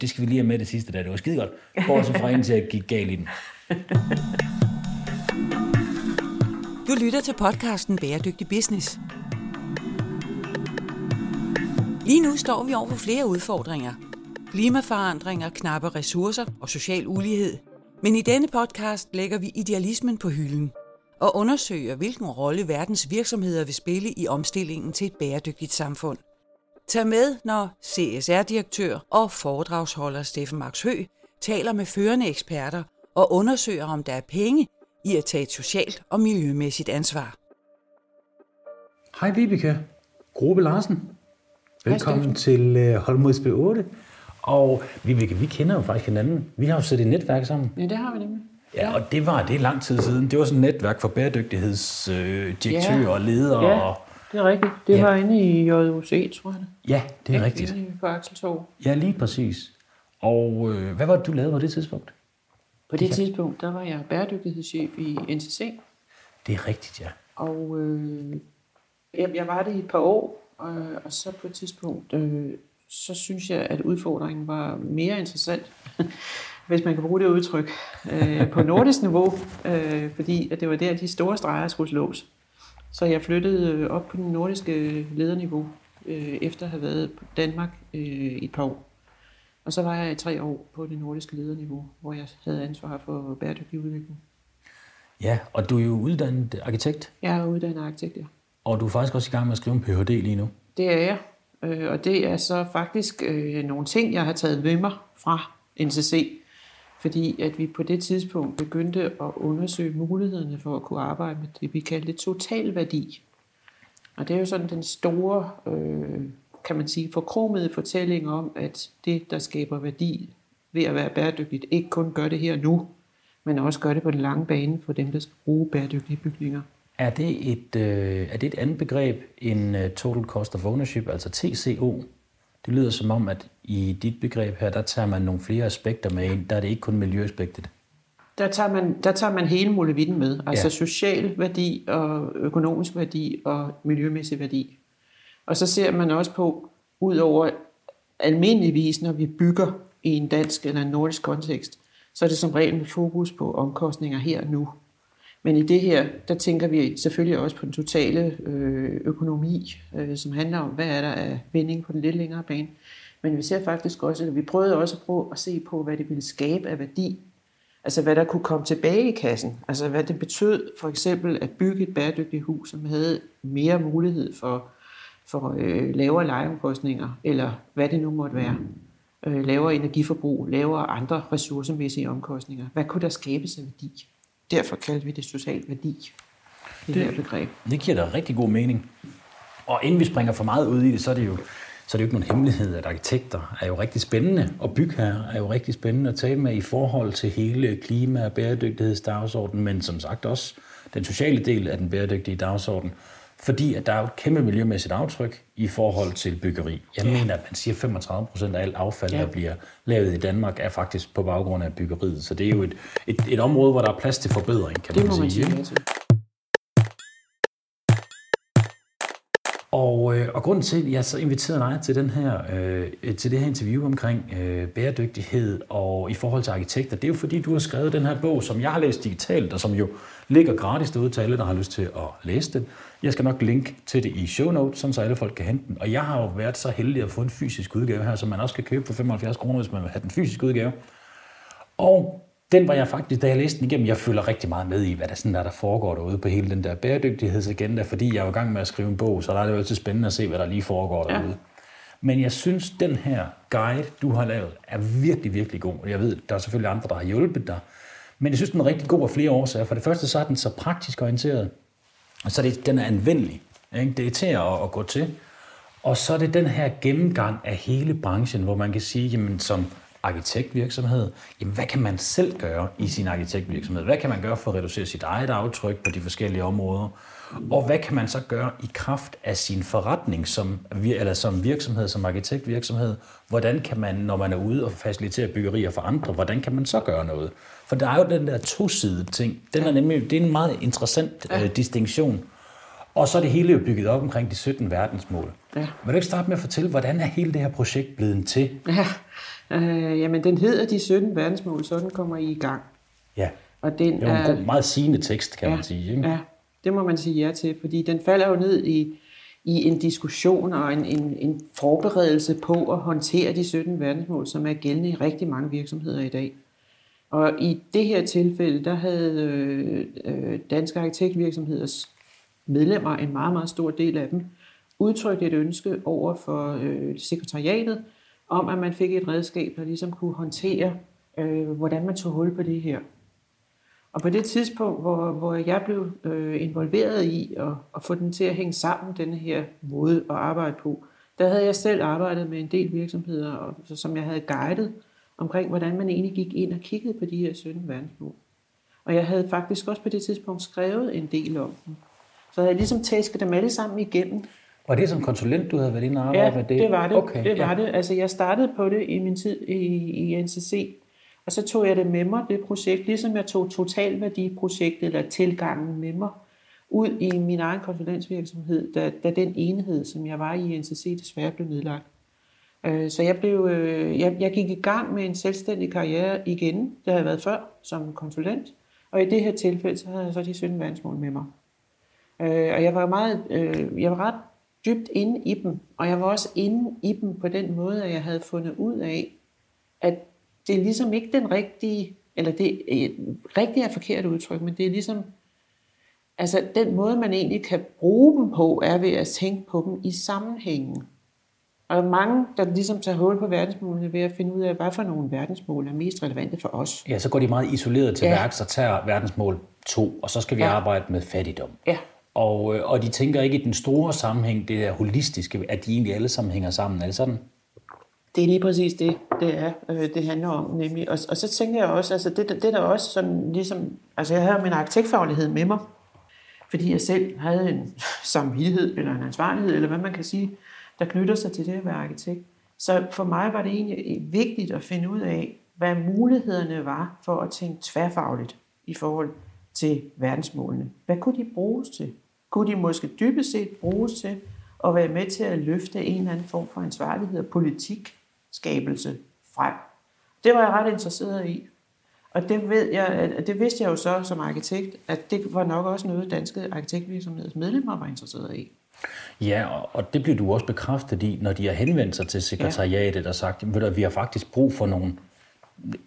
det skal vi lige have med det sidste der. Det var skide godt. Bortset fra en til at gik galt i den. Du lytter til podcasten Bæredygtig Business. Lige nu står vi over for flere udfordringer. Klimaforandringer, knappe ressourcer og social ulighed. Men i denne podcast lægger vi idealismen på hylden og undersøger, hvilken rolle verdens virksomheder vil spille i omstillingen til et bæredygtigt samfund. Tag med, når CSR-direktør og foredragsholder Steffen Max Hø taler med førende eksperter og undersøger, om der er penge i at tage et socialt og miljømæssigt ansvar. Hej Vibeke, Grobe Larsen. Velkommen Hej, til uh, Holmods B8. Og Vibeke, vi kender jo faktisk hinanden. Vi har jo siddet i netværk sammen. Ja, det har vi nemlig. Ja, og det var det lang tid siden. Det var sådan et netværk for bæredygtighedsdirektører øh, ja. og ledere. Ja, og, det er rigtigt. Det ja. var inde i JUC, tror jeg. Ja, det er ja, rigtigt. Inde på Axeltorv. Ja, lige præcis. Og øh, hvad var det, du lavede på det tidspunkt? På det ja. tidspunkt, der var jeg bæredygtighedschef i NCC. Det er rigtigt, ja. Og øh, jeg, jeg var det i et par år, og, og så på et tidspunkt, øh, så synes jeg, at udfordringen var mere interessant, hvis man kan bruge det udtryk, øh, på nordisk niveau, øh, fordi at det var der, de store streger skulle slås. Så jeg flyttede øh, op på den nordiske lederniveau, øh, efter at have været på Danmark øh, et par år. Og så var jeg i tre år på det nordiske lederniveau, hvor jeg havde ansvar for bæredygtig udvikling. Ja, og du er jo uddannet arkitekt. Jeg er uddannet arkitekt, ja. Og du er faktisk også i gang med at skrive en Ph.D. lige nu. Det er jeg. Og det er så faktisk øh, nogle ting, jeg har taget ved mig fra NCC, fordi at vi på det tidspunkt begyndte at undersøge mulighederne for at kunne arbejde med det, vi kaldte totalværdi. Og det er jo sådan den store, øh, kan man sige, forkromede fortælling om, at det, der skaber værdi ved at være bæredygtigt, ikke kun gør det her nu, men også gør det på den lange bane for dem, der skal bruge bæredygtige bygninger. Er det et, øh, er det et andet begreb end øh, Total Cost of Ownership, altså TCO? Det lyder som om, at i dit begreb her, der tager man nogle flere aspekter med ind. Der er det ikke kun miljøaspektet. Der tager man, der tager man hele muligheden med. Altså ja. social værdi og økonomisk værdi og miljømæssig værdi. Og så ser man også på, ud over almindeligvis, når vi bygger i en dansk eller en nordisk kontekst, så er det som regel med fokus på omkostninger her og nu. Men i det her, der tænker vi selvfølgelig også på den totale øh, økonomi, øh, som handler om, hvad er der af vinding på den lidt længere bane. Men vi ser faktisk også, at vi prøvede også at prøve at se på, hvad det ville skabe af værdi. Altså hvad der kunne komme tilbage i kassen. Altså hvad det betød for eksempel at bygge et bæredygtigt hus, som havde mere mulighed for, for øh, lavere lejeomkostninger, eller hvad det nu måtte være. Øh, lavere energiforbrug, lavere andre ressourcemæssige omkostninger. Hvad kunne der skabes af værdi? Derfor kaldte vi det social værdi, det, det her begreb. Det giver da rigtig god mening. Og inden vi springer for meget ud i det, så er det jo, så er det jo ikke nogen hemmelighed, at arkitekter er jo rigtig spændende, og bygherrer er jo rigtig spændende at tale med i forhold til hele klima- og bæredygtighedsdagsordenen, men som sagt også den sociale del af den bæredygtige dagsorden fordi at der er et kæmpe miljømæssigt aftryk i forhold til byggeri. Jeg ja. mener, at man siger, at 35 procent af alt affald, ja. der bliver lavet i Danmark, er faktisk på baggrund af byggeriet. Så det er jo et, et, et område, hvor der er plads til forbedring, kan det man, man sige. Det må man sige. Og, øh, og grunden til, at jeg så inviterede dig til, den her, øh, til det her interview omkring øh, bæredygtighed og i forhold til arkitekter, det er jo fordi, du har skrevet den her bog, som jeg har læst digitalt, og som jo ligger gratis derude til alle, der har lyst til at læse den. Jeg skal nok linke til det i show notes, sådan så alle folk kan hente den. Og jeg har jo været så heldig at få en fysisk udgave her, som man også kan købe for 75 kroner, hvis man vil have den fysiske udgave. Og den var jeg faktisk, da jeg læste den igennem, jeg følger rigtig meget med i, hvad der, sådan der, der foregår derude på hele den der bæredygtighedsagenda, fordi jeg er i gang med at skrive en bog, så der er det jo altid spændende at se, hvad der lige foregår derude. Ja. Men jeg synes, den her guide, du har lavet, er virkelig, virkelig god. Jeg ved, der er selvfølgelig andre, der har hjulpet dig. Men jeg synes, den er rigtig god af flere årsager. For det første, så er den så praktisk orienteret. Og så er det, den er anvendelig. Ikke? Det er til at, at gå til. Og så er det den her gennemgang af hele branchen, hvor man kan sige, jamen som arkitektvirksomhed, jamen hvad kan man selv gøre i sin arkitektvirksomhed? Hvad kan man gøre for at reducere sit eget aftryk på de forskellige områder? Og hvad kan man så gøre i kraft af sin forretning som, eller som virksomhed, som arkitektvirksomhed? Hvordan kan man, når man er ude og facilitere byggerier for andre, hvordan kan man så gøre noget? For der er jo den der tosidede ting. Den er nemlig, det er en meget interessant ja. øh, distinktion. Og så er det hele jo bygget op omkring de 17 verdensmål. Ja. Vil du ikke starte med at fortælle, hvordan er hele det her projekt blevet til? Ja, Øh, jamen, den hedder De 17 verdensmål, så den kommer I i gang. Ja, Og den det er jo en god, meget sigende tekst, kan man sige. Ikke? Ja, det må man sige ja til, fordi den falder jo ned i, i en diskussion og en, en, en forberedelse på at håndtere de 17 verdensmål, som er gældende i rigtig mange virksomheder i dag. Og i det her tilfælde, der havde øh, øh, danske arkitektvirksomheders medlemmer, en meget, meget stor del af dem, udtrykt et ønske over for øh, sekretariatet, om at man fik et redskab, der ligesom kunne håndtere, øh, hvordan man tog hul på det her. Og på det tidspunkt, hvor, hvor jeg blev øh, involveret i at, at få den til at hænge sammen, denne her måde at arbejde på, der havde jeg selv arbejdet med en del virksomheder, og, så, som jeg havde guidet omkring, hvordan man egentlig gik ind og kiggede på de her 17 verdensmål. Og jeg havde faktisk også på det tidspunkt skrevet en del om dem. Så jeg havde ligesom tæsket dem alle sammen igennem. Og det som konsulent, du havde været inde og arbejde Ja, med det? det var det. Okay, det var ja. det. Altså, jeg startede på det i min tid i, i NCC, og så tog jeg det med mig, det projekt, ligesom jeg tog totalværdiprojektet eller tilgangen med mig, ud i min egen konsulensvirksomhed, da, da den enhed, som jeg var i NCC, desværre blev nedlagt. Øh, Så jeg, blev, øh, jeg, jeg gik i gang med en selvstændig karriere igen, det havde jeg været før som konsulent, og i det her tilfælde, så havde jeg så de 17 verdensmål med mig. Øh, og jeg var meget, øh, jeg var ret dybt inde i dem, og jeg var også inde i dem på den måde, at jeg havde fundet ud af, at det er ligesom ikke den rigtige, eller det er rigtigt er forkert udtryk, men det er ligesom, altså den måde, man egentlig kan bruge dem på, er ved at tænke på dem i sammenhængen. Og mange, der ligesom tager hul på verdensmålene ved at finde ud af, hvad for nogle verdensmål er mest relevante for os. Ja, så går de meget isoleret til Ja. værks og tager verdensmål 2, og så skal vi ja. arbejde med fattigdom. Ja, og, øh, og de tænker ikke i den store sammenhæng, det der holistiske, at de egentlig alle sammen hænger sammen. Er det sådan? Det er lige præcis det, det er, øh, det handler om nemlig. Og, og så tænker jeg også, altså det, det der også sådan ligesom, altså jeg havde min arkitektfaglighed med mig, fordi jeg selv havde en samvittighed eller en ansvarlighed, eller hvad man kan sige, der knytter sig til det at være arkitekt. Så for mig var det egentlig vigtigt at finde ud af, hvad mulighederne var for at tænke tværfagligt i forhold til verdensmålene. Hvad kunne de bruges til? Kunne de måske dybest set bruges til at være med til at løfte en eller anden form for ansvarlighed og politikskabelse frem? Det var jeg ret interesseret i. Og det, ved jeg, det vidste jeg jo så som arkitekt, at det var nok også noget, danske arkitektvirksomheders medlemmer var interesseret i. Ja, og, det bliver du også bekræftet i, når de har henvendt sig til sekretariatet og sagt, ved du, vi har faktisk brug for nogle,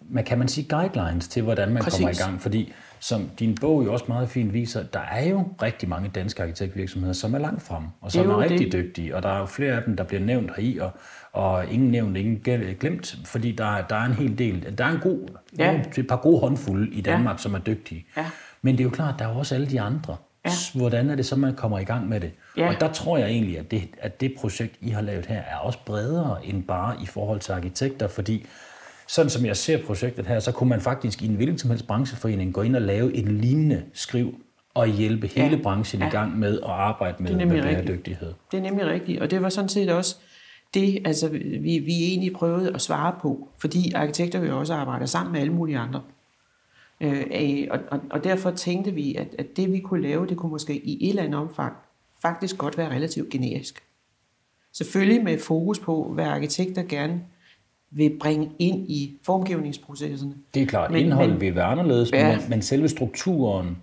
man kan man sige, guidelines til, hvordan man Præcis. kommer i gang. Fordi som din bog jo også meget fint viser, der er jo rigtig mange danske arkitektvirksomheder, som er langt frem, og som er er, rigtig det. dygtige. Og der er jo flere af dem, der bliver nævnt heri, og, og ingen nævnt, ingen glemt, fordi der, er- der er en hel del, der er en god, Ja. ja. et par gode håndfulde i Danmark, ja. som er dygtige. Ja. Men det er jo klart, der er jo også alle de andre. Ja. Hvordan er det så, man kommer i gang med det? Ja. Og der tror jeg egentlig, at det, at det projekt, I har lavet her, er også bredere end bare i forhold til arkitekter, fordi sådan som jeg ser projektet her, så kunne man faktisk i en hvilken som helst brancheforening gå ind og lave en lignende skriv og hjælpe hele Ja. branchen Ja. i gang med at arbejde med, med nemlig rigtigt. bæredygtighed. Det er nemlig rigtigt, og det var sådan set også det, altså, vi, vi egentlig prøvede at svare på, fordi arkitekter jo også arbejder sammen med alle mulige andre. Øh, og, og, og derfor tænkte vi, at, at det vi kunne lave, det kunne måske i et eller andet omfang faktisk godt være relativt generisk. Selvfølgelig med fokus på, hvad arkitekter gerne vil bringe ind i formgivningsprocesserne. Det er klart, Men- indholdet men- vil være anderledes, ja. men, men selve strukturen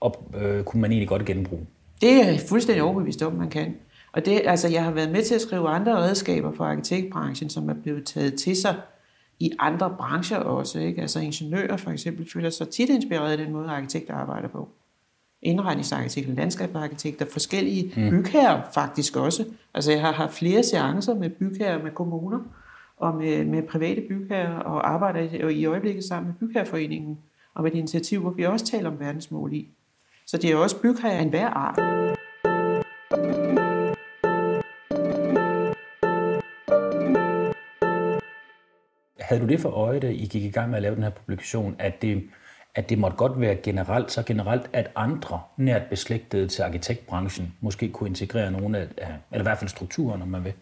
op, øh, kunne man egentlig godt genbruge. Det er jeg fuldstændig overbevist om, man kan. Og det, altså, jeg har været med til at skrive andre redskaber for arkitektbranchen, som er blevet taget til sig i andre brancher også. Ikke? Altså ingeniører for eksempel føler sig tit inspireret af den måde, arkitekter arbejder på. Indretningsarkitekter, landskabsarkitekter, forskellige mm. bygherrer faktisk også. Altså jeg har haft flere seancer med bygherrer, med kommuner og med, med private bygherrer, og arbejder i, i øjeblikket sammen med Bygherreforeningen og med et initiativ, hvor vi også taler om verdensmål i. Så det er også bygherrer af enhver art. Havde du det for øje, da I gik i gang med at lave den her publikation, at det, at det måtte godt være generelt, så generelt, at andre nært beslægtede til arkitektbranchen måske kunne integrere nogle af- eller i hvert fald strukturen, om man vil?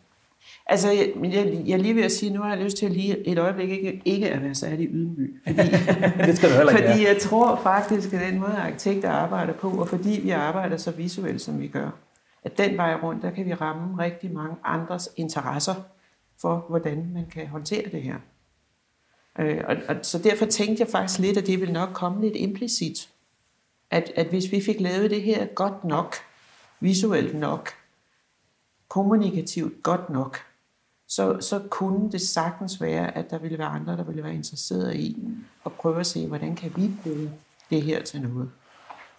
Altså, jeg, jeg, jeg lige ved at sige, nu har jeg lyst til at lige et øjeblik ikke, ikke at være særlig ydmyg. Fordi, Det skal du heller ikke fordi jeg tror faktisk, at den måde, arkitekter arbejder på, og fordi vi arbejder så visuelt, som vi gør, at den vej rundt, der kan vi ramme rigtig mange andres interesser for, hvordan man kan håndtere det her. Øh, og, og, så derfor tænkte jeg faktisk lidt, at det ville nok komme lidt implicit. At, at hvis vi fik lavet det her godt nok, visuelt nok, kommunikativt godt nok, så, så kunne det sagtens være, at der ville være andre, der ville være interesseret i at prøve at se, hvordan kan vi bruge det her til noget.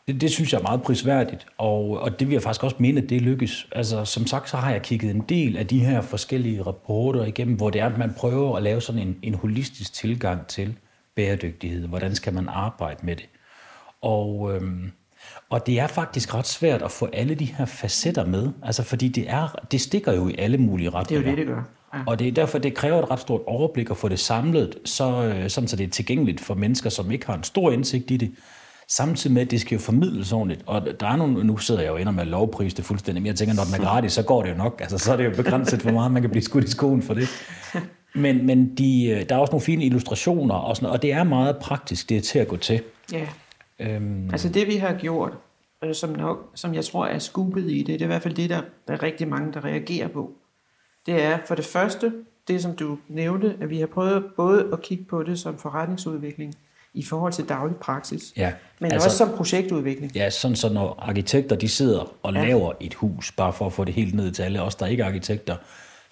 Det, det synes jeg er meget prisværdigt, og, og det vil jeg faktisk også mene, at det lykkes. Altså, som sagt, så har jeg kigget en del af de her forskellige rapporter igennem, hvor det er, at man prøver at lave sådan en, en holistisk tilgang til bæredygtighed. Hvordan skal man arbejde med det? Og, øhm, og det er faktisk ret svært at få alle de her facetter med, altså fordi det, er, det stikker jo i alle mulige retninger. Det er jo det, det gør. Ja. Og det er derfor, det kræver et ret stort overblik at få det samlet, så, øh, sådan så det er tilgængeligt for mennesker, som ikke har en stor indsigt i det, samtidig med, at det skal jo formidles ordentligt. Og der er nogle, nu sidder jeg jo ender med at lovprise det fuldstændig, men jeg tænker, når den er gratis, så går det jo nok. Altså, så er det jo begrænset, hvor meget man kan blive skudt i skoen for det. Men, men de, øh, der er også nogle fine illustrationer, og, sådan, og det er meget praktisk, det er til at gå til. Ja. Øhm. Altså det, vi har gjort, øh, som, nok, som jeg tror er skubbet i det, det er i hvert fald det, der, der er rigtig mange, der reagerer på. Det er for det første, det som du nævnte, at vi har prøvet både at kigge på det som forretningsudvikling, i forhold til daglig praksis, ja, men altså, også som projektudvikling. Ja, sådan så når arkitekter de sidder og ja. laver et hus, bare for at få det helt ned til alle os, der ikke er arkitekter,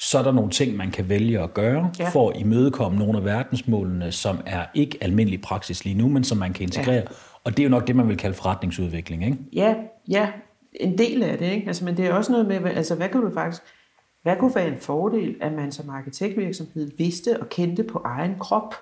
så er der nogle ting, man kan vælge at gøre, ja. for at imødekomme nogle af verdensmålene, som er ikke almindelig praksis lige nu, men som man kan integrere. Ja. Og det er jo nok det, man vil kalde forretningsudvikling, ikke? Ja, ja, en del af det, ikke? Altså, men det er også noget med, altså, hvad kan du faktisk, hvad kunne være en fordel, at man som arkitektvirksomhed vidste og kendte på egen krop,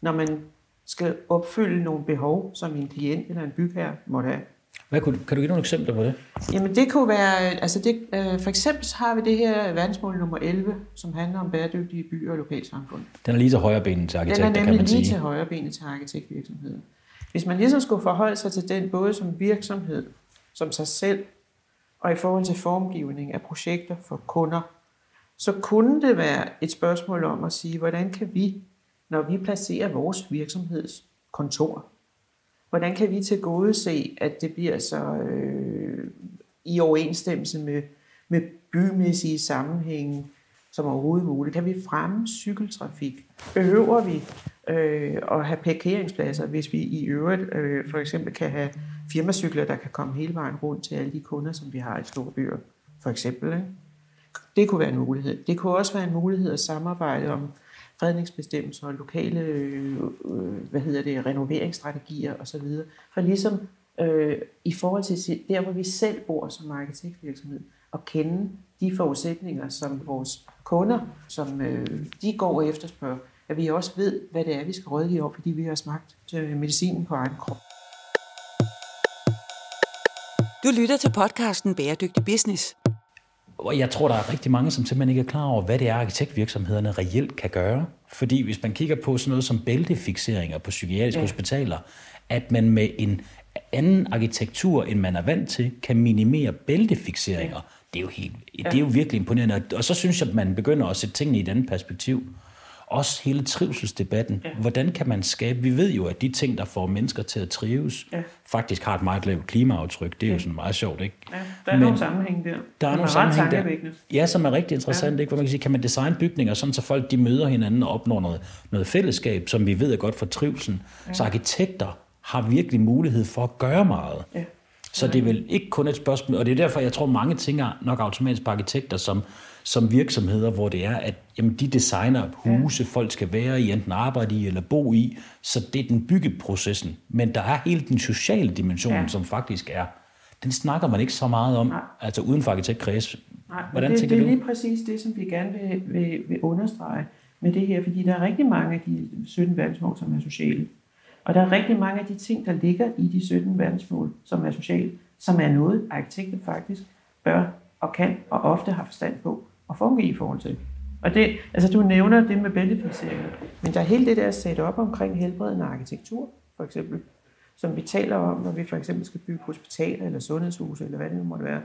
når man skal opfylde nogle behov, som en klient eller en bygherre måtte have. Hvad kunne, kan du give nogle eksempler på det? Jamen det kunne være, altså det, øh, for eksempel har vi det her verdensmål nummer 11, som handler om bæredygtige byer og lokalsamfund. Den er lige til højrebenet til arkitekter, kan man sige. Den er nemlig lige til højrebenet til arkitektvirksomheden. Hvis man ligesom skulle forholde sig til den både som virksomhed, som sig selv, og i forhold til formgivning af projekter for kunder, så kunne det være et spørgsmål om at sige, hvordan kan vi når vi placerer vores virksomhedskontor? Hvordan kan vi til gode se, at det bliver så øh, i overensstemmelse med, med bymæssige sammenhænge som overhovedet muligt? Kan vi fremme cykeltrafik? Behøver vi øh, at have parkeringspladser, hvis vi i øvrigt øh, for eksempel kan have firmacykler, der kan komme hele vejen rundt til alle de kunder, som vi har i store byer, for eksempel. Ikke? Det kunne være en mulighed. Det kunne også være en mulighed at samarbejde om fredningsbestemmelser og lokale øh, hvad hedder det, renoveringsstrategier osv. For ligesom øh, i forhold til der, hvor vi selv bor som arkitektvirksomhed, at kende de forudsætninger, som vores kunder, som øh, de går og efterspørger, at vi også ved, hvad det er, vi skal rådgive over, fordi vi har smagt øh, medicinen på egen krop. Du lytter til podcasten Bæredygtig Business. Og jeg tror, der er rigtig mange, som simpelthen ikke er klar over, hvad det er, arkitektvirksomhederne reelt kan gøre. Fordi hvis man kigger på sådan noget som bæltefixeringer på psykiatriske ja. hospitaler, at man med en anden arkitektur, end man er vant til, kan minimere bæltefixeringer. Ja. Det er jo, helt, det er jo virkelig imponerende. Og så synes jeg, at man begynder at sætte tingene i et andet perspektiv også hele trivselsdebatten. Ja. Hvordan kan man skabe... Vi ved jo, at de ting, der får mennesker til at trives, ja. faktisk har et meget lavt klimaaftryk. Det er ja. jo sådan meget sjovt, ikke? Ja, der er Men, nogle sammenhæng der. Der er nogle sammenhæng der. Ja, som er rigtig interessant, ja. ikke? Hvor man kan sige, kan man designe bygninger, sådan så folk de møder hinanden og opnår noget, noget fællesskab, som vi ved er godt for trivselen. Ja. Så arkitekter har virkelig mulighed for at gøre meget. Ja. Så det er vel ikke kun et spørgsmål, og det er derfor, jeg tror, mange tænker nok automatisk på arkitekter som som virksomheder, hvor det er, at jamen, de designer huse, folk skal være i, enten arbejde i eller bo i, så det er den byggeprocessen. Men der er hele den sociale dimension, ja. som faktisk er, den snakker man ikke så meget om, Nej. altså uden for arkitektkreds. Nej, Hvordan det, tænker det er lige præcis det, som vi gerne vil, vil, vil understrege med det her, fordi der er rigtig mange af de 17 verdensmål, som er sociale. Og der er rigtig mange af de ting, der ligger i de 17 verdensmål, som er sociale, som er noget, arkitekter faktisk bør og kan og ofte har forstand på at fungere i forhold til. Og det, altså du nævner det med bæltefixeringer, men der er hele det der sat op omkring helbredende arkitektur, for eksempel, som vi taler om, når vi for eksempel skal bygge hospitaler eller sundhedshuse, eller hvad det nu måtte være.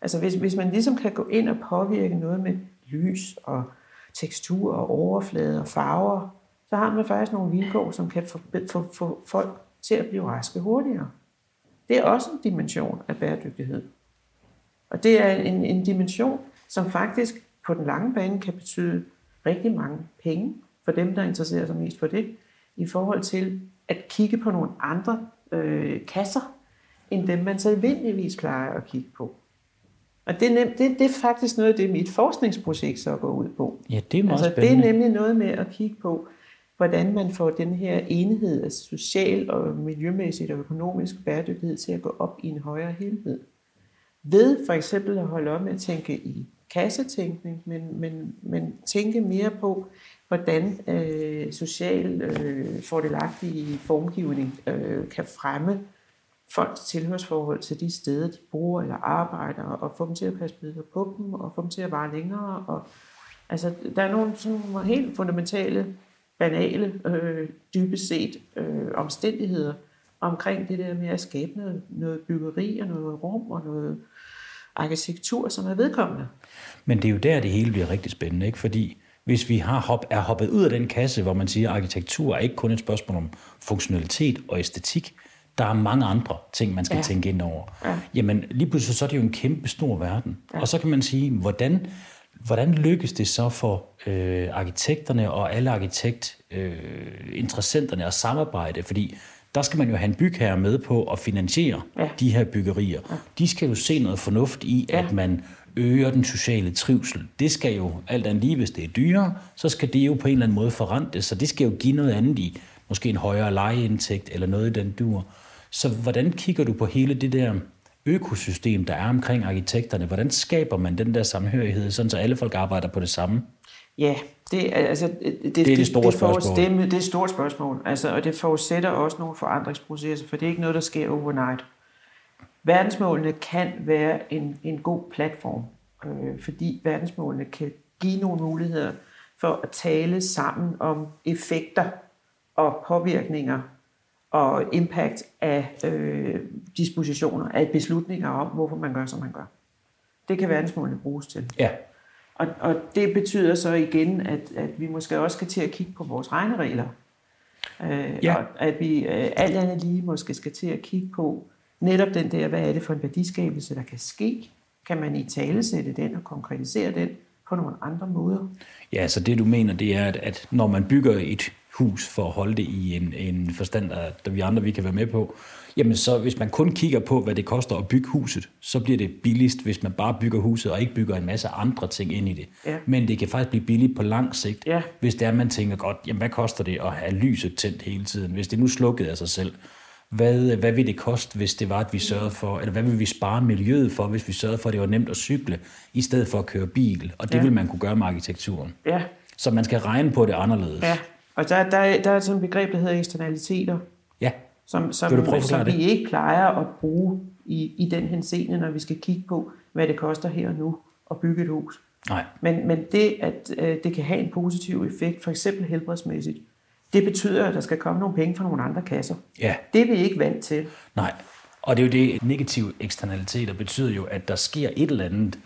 Altså hvis, hvis man ligesom kan gå ind og påvirke noget med lys og tekstur og overflade og farver, så har man faktisk nogle vilkår, som kan få, få, få folk til at blive raske hurtigere. Det er også en dimension af bæredygtighed. Og det er en, en dimension, som faktisk på den lange bane kan betyde rigtig mange penge for dem, der interesserer sig mest for det, i forhold til at kigge på nogle andre øh, kasser, end dem, man så almindeligvis plejer at kigge på. Og det er, nem, det, det er faktisk noget af det, mit forskningsprojekt så går ud på. Ja, det er meget altså, spændende. Det er nemlig noget med at kigge på, hvordan man får den her enhed af social og miljømæssigt og økonomisk bæredygtighed til at gå op i en højere helhed. Ved for eksempel at holde op med at tænke i kassetænkning, men, men, men tænke mere på, hvordan øh, social øh, fordelagtig formgivning øh, kan fremme folks tilhørsforhold til de steder, de bor eller arbejder, og få dem til at passe bedre på dem, og få dem til at vare længere. Og, altså, der er nogle sådan nogle helt fundamentale, banale, øh, dybest set øh, omstændigheder omkring det der med at skabe noget, noget byggeri og noget rum og noget arkitektur, som er vedkommende. Men det er jo der, det hele bliver rigtig spændende, ikke? fordi hvis vi har hop, er hoppet ud af den kasse, hvor man siger, at arkitektur er ikke kun et spørgsmål om funktionalitet og æstetik, der er mange andre ting, man skal ja. tænke ind over. Ja. Jamen lige pludselig så er det jo en kæmpe stor verden. Ja. Og så kan man sige, hvordan, hvordan lykkes det så for øh, arkitekterne og alle arkitektinteressenterne øh, at samarbejde? Fordi der skal man jo have en bygherre med på at finansiere ja. de her byggerier. Ja. De skal jo se noget fornuft i, ja. at man øger den sociale trivsel. Det skal jo, alt andet lige, hvis det er dyrere, så skal det jo på en eller anden måde forrente, så det skal jo give noget andet i, måske en højere lejeindtægt eller noget i den dur. Så hvordan kigger du på hele det der økosystem, der er omkring arkitekterne? Hvordan skaber man den der samhørighed, sådan så alle folk arbejder på det samme? Ja, det, altså, det, det, det er det store det, spørgsmål. Det, det er et stort spørgsmål, altså, og det forudsætter også nogle forandringsprocesser, for det er ikke noget, der sker overnight. Verdensmålene kan være en, en god platform, øh, fordi verdensmålene kan give nogle muligheder for at tale sammen om effekter og påvirkninger og impact af øh, dispositioner, af beslutninger om, hvorfor man gør, som man gør. Det kan verdensmålene bruges til. Ja. Og, og det betyder så igen, at, at vi måske også skal til at kigge på vores regneregler. Øh, ja. Og at vi øh, alt andet lige måske skal til at kigge på netop den der, hvad er det for en værdiskabelse, der kan ske? Kan man i tale sætte den og konkretisere den på nogle andre måder? Ja, så det du mener, det er, at, at når man bygger et hus for at holde det i en, en forstand, der vi andre vi kan være med på, jamen så hvis man kun kigger på, hvad det koster at bygge huset, så bliver det billigst, hvis man bare bygger huset og ikke bygger en masse andre ting ind i det. Ja. Men det kan faktisk blive billigt på lang sigt, ja. hvis det er, man tænker godt, jamen hvad koster det at have lyset tændt hele tiden? Hvis det nu slukkede af sig selv, hvad, hvad vil det koste, hvis det var, at vi sørgede for, eller hvad vil vi spare miljøet for, hvis vi sørgede for, at det var nemt at cykle, i stedet for at køre bil? Og det ja. vil man kunne gøre med arkitekturen. Ja. Så man skal regne på det anderledes. Ja, og der, der, der er sådan et begreb, der hedder eksternaliteter. Som, som, som vi ikke plejer at bruge i, i den henseende, når vi skal kigge på, hvad det koster her og nu at bygge et hus. Nej. Men, men det, at øh, det kan have en positiv effekt, for eksempel helbredsmæssigt, det betyder, at der skal komme nogle penge fra nogle andre kasser. Ja. Det er vi ikke vant til. Nej, og det er jo det, negative eksternaliteter betyder jo, at der sker et eller andet,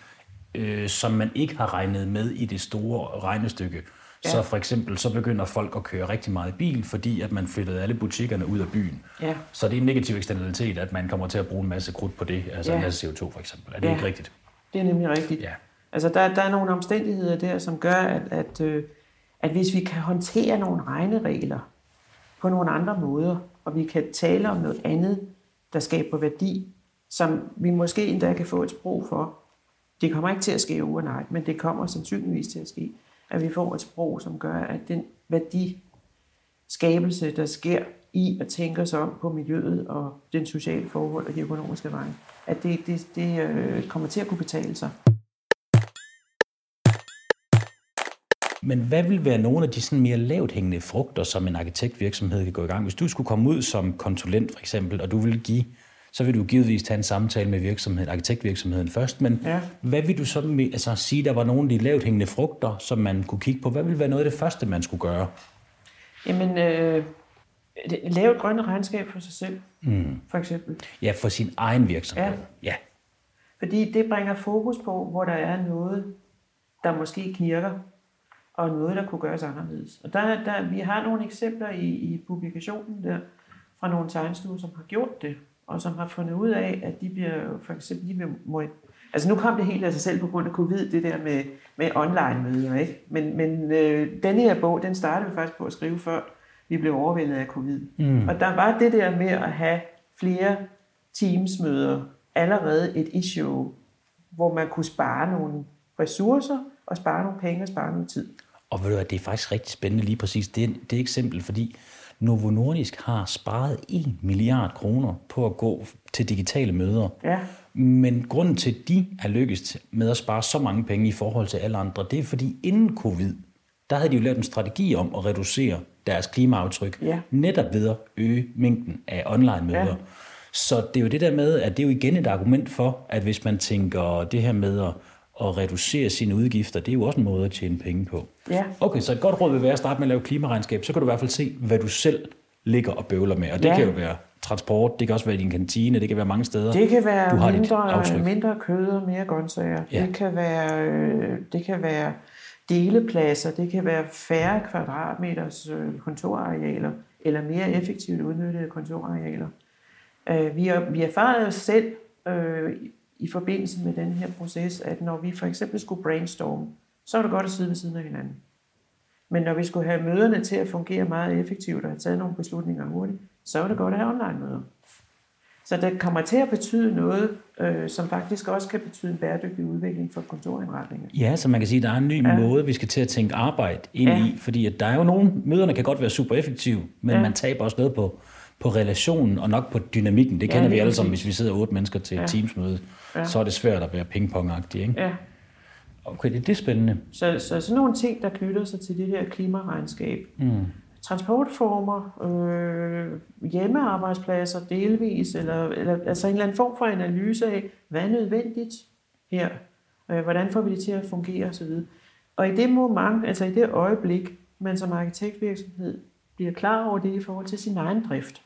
øh, som man ikke har regnet med i det store regnestykke. Ja. Så for eksempel, så begynder folk at køre rigtig meget bil, fordi at man flyttede alle butikkerne ud af byen. Ja. Så det er en negativ eksternalitet, at man kommer til at bruge en masse krudt på det, altså ja. en masse CO2 for eksempel. Er det ja. ikke rigtigt? Det er nemlig rigtigt. Ja. Altså der, der er nogle omstændigheder der, som gør, at, at øh, at hvis vi kan håndtere nogle regneregler på nogle andre måder, og vi kan tale om noget andet, der skaber værdi, som vi måske endda kan få et sprog for, det kommer ikke til at ske overnight, men det kommer sandsynligvis til at ske, at vi får et sprog, som gør, at den værdiskabelse, der sker i at tænke os om på miljøet og den sociale forhold og de økonomiske veje, at det, det, det øh, kommer til at kunne betale sig. Men hvad vil være nogle af de sådan mere lavt hængende frugter, som en arkitektvirksomhed kan gå i gang? Hvis du skulle komme ud som konsulent for eksempel, og du ville give, så vil du givetvis tage en samtale med virksomheden, arkitektvirksomheden først, men ja. hvad vil du så altså, sige, der var nogle af de lavt hængende frugter, som man kunne kigge på? Hvad vil være noget af det første, man skulle gøre? Jamen, øh, lave et grønne regnskab for sig selv, mm. for eksempel. Ja, for sin egen virksomhed. Ja. ja. Fordi det bringer fokus på, hvor der er noget, der måske knirker, og noget, der kunne gøres anderledes. Og der, der, vi har nogle eksempler i, i publikationen der, fra nogle tegnstuer, som har gjort det, og som har fundet ud af, at de bliver for eksempel de bliver Altså nu kom det helt af sig selv på grund af covid, det der med, med online-møder, ikke? Men, men øh, denne her bog, den startede vi faktisk på at skrive før vi blev overvældet af covid. Mm. Og der var det der med at have flere teamsmøder, allerede et issue, hvor man kunne spare nogle ressourcer, og spare nogle penge og spare noget tid. Og ved du hvad, det er faktisk rigtig spændende lige præcis det, det eksempel, fordi Novo Nordisk har sparet 1 milliard kroner på at gå til digitale møder. Ja. Men grunden til, at de er lykkes med at spare så mange penge i forhold til alle andre, det er fordi inden covid, der havde de jo lavet en strategi om at reducere deres klimaaftryk, ja. netop ved at øge mængden af online-møder. Ja. Så det er jo det der med, at det er jo igen et argument for, at hvis man tænker det her med at at reducere sine udgifter, det er jo også en måde at tjene penge på. Ja. Okay, så et godt råd vil være at starte med at lave klimaregnskab, så kan du i hvert fald se, hvad du selv ligger og bøvler med. Og det ja. kan jo være transport, det kan også være din kantine, det kan være mange steder. Det kan være du har mindre, mindre kød og mere grøntsager. Ja. Det kan være, øh, det kan være delepladser, det kan være færre kvadratmeters øh, kontorarealer, eller mere effektivt udnyttede kontorarealer. Øh, vi, har, vi erfarede selv øh, i forbindelse med den her proces, at når vi for eksempel skulle brainstorme, så var det godt at sidde ved siden af hinanden. Men når vi skulle have møderne til at fungere meget effektivt og have taget nogle beslutninger hurtigt, så var det godt at have online-møder. Så det kommer til at betyde noget, øh, som faktisk også kan betyde en bæredygtig udvikling for kontorindretninger. Ja, så man kan sige, at der er en ny ja. måde, vi skal til at tænke arbejde ind ja. i, fordi at der er jo nogle, møderne kan godt være super effektive, men ja. man taber også noget på, på relationen og nok på dynamikken. Det ja, kender vi alle sammen, hvis vi sidder otte mennesker til ja. et teamsmøde. Ja. Så er det svært at være pingpongagtig, ikke? Ja. Okay, det, det er spændende. Så, så sådan nogle ting, der knytter sig til det her klimaregnskab. Mm. Transportformer, øh, hjemmearbejdspladser delvis, eller, eller altså en eller anden form for analyse af, hvad er nødvendigt her? Øh, hvordan får vi det til at fungere osv. Og i det moment, altså i det øjeblik, man som arkitektvirksomhed bliver klar over det i forhold til sin egen drift,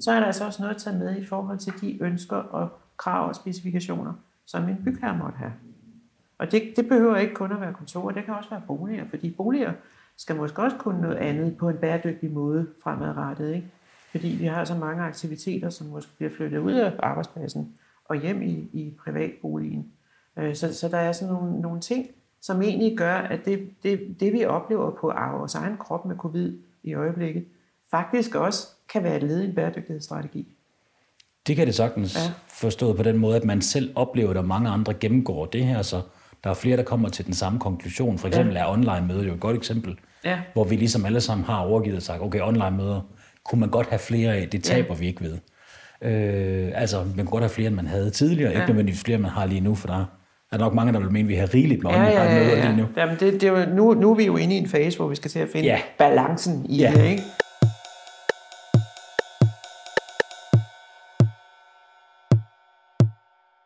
så er der altså også noget at tage med i forhold til de ønsker og krav og specifikationer, som en bygherre måtte have. Og det, det behøver ikke kun at være kontorer, det kan også være boliger, fordi boliger skal måske også kunne noget andet på en bæredygtig måde fremadrettet. Ikke? Fordi vi har så mange aktiviteter, som måske bliver flyttet ud af arbejdspladsen og hjem i, i privatboligen. Øh, så, så der er sådan nogle, nogle ting, som egentlig gør, at det, det, det vi oplever på vores egen krop med covid i øjeblikket, faktisk også kan være et led i en bæredygtighedsstrategi. Det kan det sagtens ja. forstået på den måde, at man selv oplever, at mange andre gennemgår det her, så der er flere, der kommer til den samme konklusion. For eksempel ja. er online-møder jo et godt eksempel, ja. hvor vi ligesom alle sammen har overgivet og sagt, okay, online-møder kunne man godt have flere af, det taber ja. vi ikke ved. Øh, altså, man kunne godt have flere, end man havde tidligere, ja. ikke nødvendigvis flere, man har lige nu, for der er nok mange, der vil mene, at vi har rigeligt med ja, ja, ja, ja. lige nu. Jamen, det, det er jo, nu. Nu er vi jo inde i en fase, hvor vi skal til at finde ja. balancen i ja. det, ikke?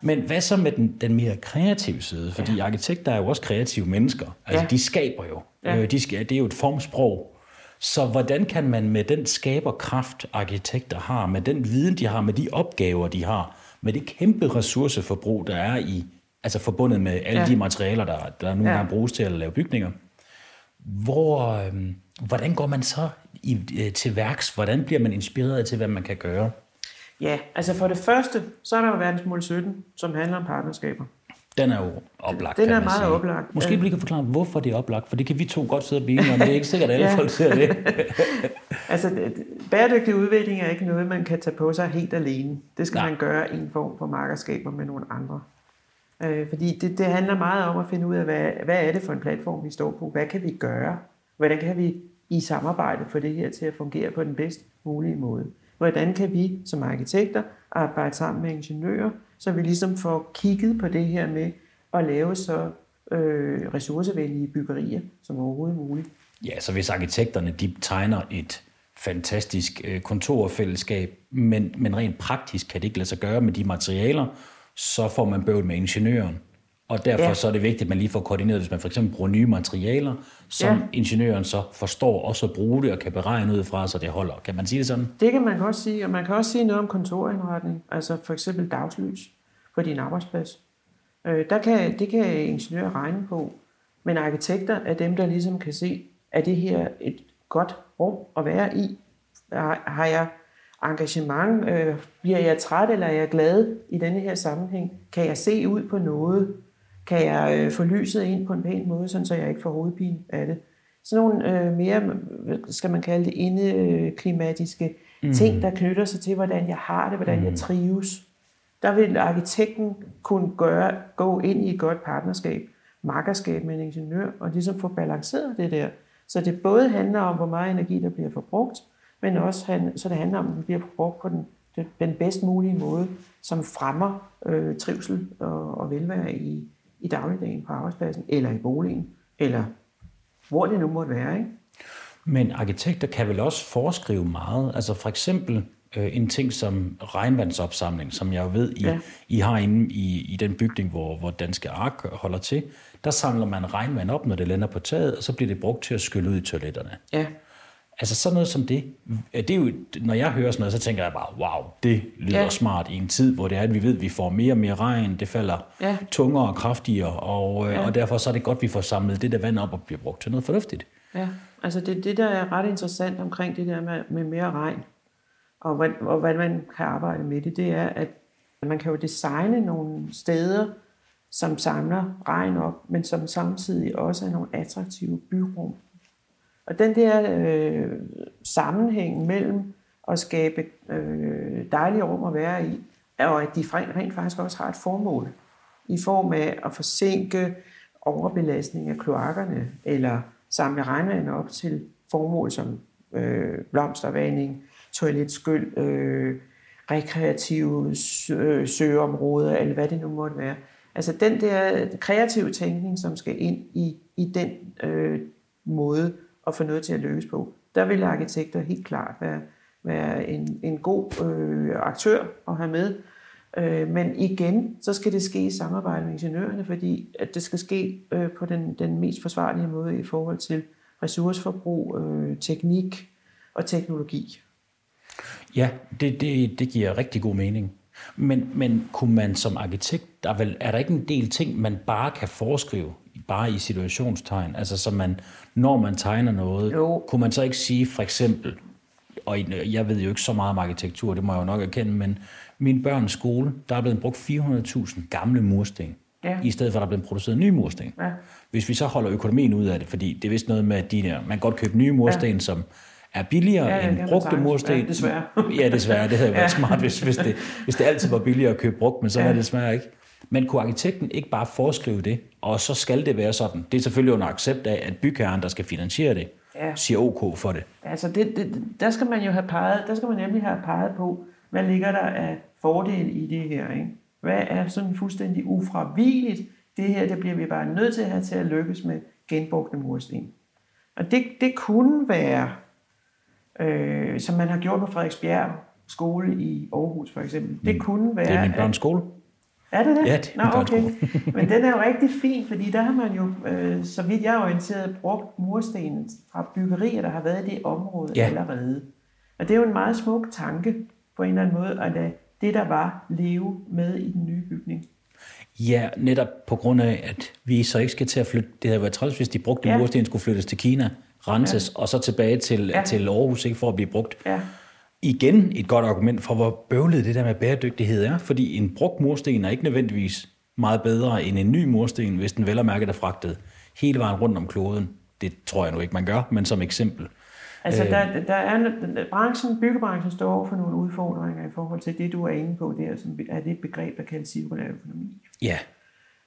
Men hvad så med den, den mere kreative side? Fordi ja. arkitekter er jo også kreative mennesker. Altså, ja. de skaber jo. Ja. Øh, de det er jo et formsprog. Så hvordan kan man med den skaberkraft, arkitekter har, med den viden, de har, med de opgaver, de har, med det kæmpe ressourceforbrug, der er i, altså forbundet med alle ja. de materialer, der, der nu ja. bruges til at lave bygninger, hvor, øh, hvordan går man så i, øh, til værks? Hvordan bliver man inspireret til, hvad man kan gøre? Ja, altså for det første, så er der jo verdensmål 17, som handler om partnerskaber. Den er jo oplagt, Den er meget sige. oplagt. Måske lige kan forklare, hvorfor det er oplagt, for det kan vi to godt sidde og blive om. Det er ikke sikkert, at alle ja. folk ser det. altså, bæredygtig udvikling er ikke noget, man kan tage på sig helt alene. Det skal Nej. man gøre i en form for markerskaber med nogle andre. Øh, fordi det, det handler meget om at finde ud af, hvad, hvad er det for en platform, vi står på? Hvad kan vi gøre? Hvordan kan vi i samarbejde få det her til at fungere på den bedst mulige måde? Hvordan kan vi som arkitekter arbejde sammen med ingeniører, så vi ligesom får kigget på det her med at lave så øh, ressourcevenlige byggerier som overhovedet muligt. Ja, så hvis arkitekterne de tegner et fantastisk øh, kontorfællesskab, men, men rent praktisk kan det ikke lade sig gøre med de materialer, så får man bøvl med ingeniøren. Og derfor ja. så er det vigtigt, at man lige får koordineret, hvis man for eksempel bruger nye materialer, som ja. ingeniøren så forstår også at bruge det og kan beregne ud fra, så det holder. Kan man sige det sådan? Det kan man godt sige, og man kan også sige noget om kontorindretning, altså for eksempel dagslys på din arbejdsplads. Øh, der kan, det kan ingeniører regne på, men arkitekter er dem, der ligesom kan se, er det her et godt rum at være i? Har jeg engagement. Øh, bliver jeg træt, eller er jeg glad i denne her sammenhæng? Kan jeg se ud på noget? Kan jeg øh, få lyset ind på en pæn måde, sådan så jeg ikke får hovedpine af det? Sådan nogle øh, mere, skal man kalde det, indeklimatiske mm. ting, der knytter sig til, hvordan jeg har det, hvordan mm. jeg trives. Der vil arkitekten kunne gøre, gå ind i et godt partnerskab, makkerskab med en ingeniør, og ligesom få balanceret det der. Så det både handler om, hvor meget energi, der bliver forbrugt, men også så det handler om, at den bliver brugt på den, den bedst mulige måde, som fremmer øh, trivsel og, og velvære i, i dagligdagen på arbejdspladsen, eller i boligen, eller hvor det nu måtte være. Ikke? Men arkitekter kan vel også foreskrive meget. Altså for eksempel øh, en ting som regnvandsopsamling, som jeg ved, I, ja. I har inde i, i den bygning, hvor, hvor Danske Ark holder til. Der samler man regnvand op, når det lander på taget, og så bliver det brugt til at skylle ud i toiletterne. Ja. Altså sådan noget som det, det er jo, når jeg hører sådan noget, så tænker jeg bare, wow, det lyder ja. smart i en tid, hvor det er, at vi ved, at vi får mere og mere regn, det falder ja. tungere og kraftigere, og, øh, ja. og derfor så er det godt, at vi får samlet det der vand op og bliver brugt til noget fornuftigt. Ja, altså det, det der er ret interessant omkring det der med, med mere regn, og, og hvad man kan arbejde med det, det er, at man kan jo designe nogle steder, som samler regn op, men som samtidig også er nogle attraktive byrum og den der øh, sammenhæng mellem at skabe øh, dejlige rum at være i, og at de rent faktisk også har et formål i form af at forsinke overbelastning af kloakkerne, eller samle regnvand op til formål som øh, blomstervanding, toiletskyld, øh, rekreative øh, søgeområder, eller hvad det nu måtte være. Altså den der kreative tænkning, som skal ind i, i den øh, måde at få noget til at løse på. Der vil arkitekter helt klart være, være en, en god øh, aktør at have med. Øh, men igen, så skal det ske i samarbejde med ingeniørerne, fordi at det skal ske øh, på den, den mest forsvarlige måde i forhold til ressourceforbrug, øh, teknik og teknologi. Ja, det, det, det giver rigtig god mening. Men, men kunne man som arkitekt, der vel, er der ikke en del ting, man bare kan foreskrive bare i situationstegn. Altså, så man, når man tegner noget, jo. kunne man så ikke sige for eksempel, og jeg ved jo ikke så meget om arkitektur, det må jeg jo nok erkende, men min børns skole, der er blevet brugt 400.000 gamle mursten. Ja. i stedet for at der er blevet produceret nye mursten. Ja. Hvis vi så holder økonomien ud af det, fordi det er vist noget med, at de der, man kan godt købe nye mursten, ja. som er billigere ja, ja, end brugte mursten. Ja, desværre. ja, desværre. Det havde været ja. smart, hvis, hvis, det, hvis det altid var billigere at købe brugt, men så ja. er det desværre ikke. Men kunne arkitekten ikke bare foreskrive det, og så skal det være sådan? Det er selvfølgelig under accept af, at bygherren, der skal finansiere det, ja. siger OK for det. Altså, det, det, der skal man jo have peget, der skal man nemlig have peget på, hvad ligger der af fordel i det her, ikke? Hvad er sådan fuldstændig ufravigeligt? Det her, det bliver vi bare nødt til at have til at lykkes med genbrugte mursten. Og det, det kunne være, øh, som man har gjort på Frederiksbjerg skole i Aarhus for eksempel. Det mm. kunne være... Det er min børns skole. Er det det? Ja, det Nå, okay. Men den er jo rigtig fin, fordi der har man jo, øh, så vidt jeg er orienteret, brugt murstenen fra byggerier, der har været i det område ja. allerede. Og det er jo en meget smuk tanke på en eller anden måde, at lade det, der var, leve med i den nye bygning. Ja, netop på grund af, at vi så ikke skal til at flytte. Det havde været træls, hvis de brugte ja. mursten skulle flyttes til Kina, renses, ja. og så tilbage til, ja. til Aarhus ikke, for at blive brugt. Ja igen et godt argument for, hvor bøvlet det der med bæredygtighed er, fordi en brugt mursten er ikke nødvendigvis meget bedre end en ny mursten, hvis den vel er mærket er fragtet hele vejen rundt om kloden. Det tror jeg nu ikke, man gør, men som eksempel. Altså, der, øh. der er, branchen, byggebranchen står over for nogle udfordringer i forhold til det, du er inde på der, som er det begreb, der kaldes cirkulær økonomi. Ja.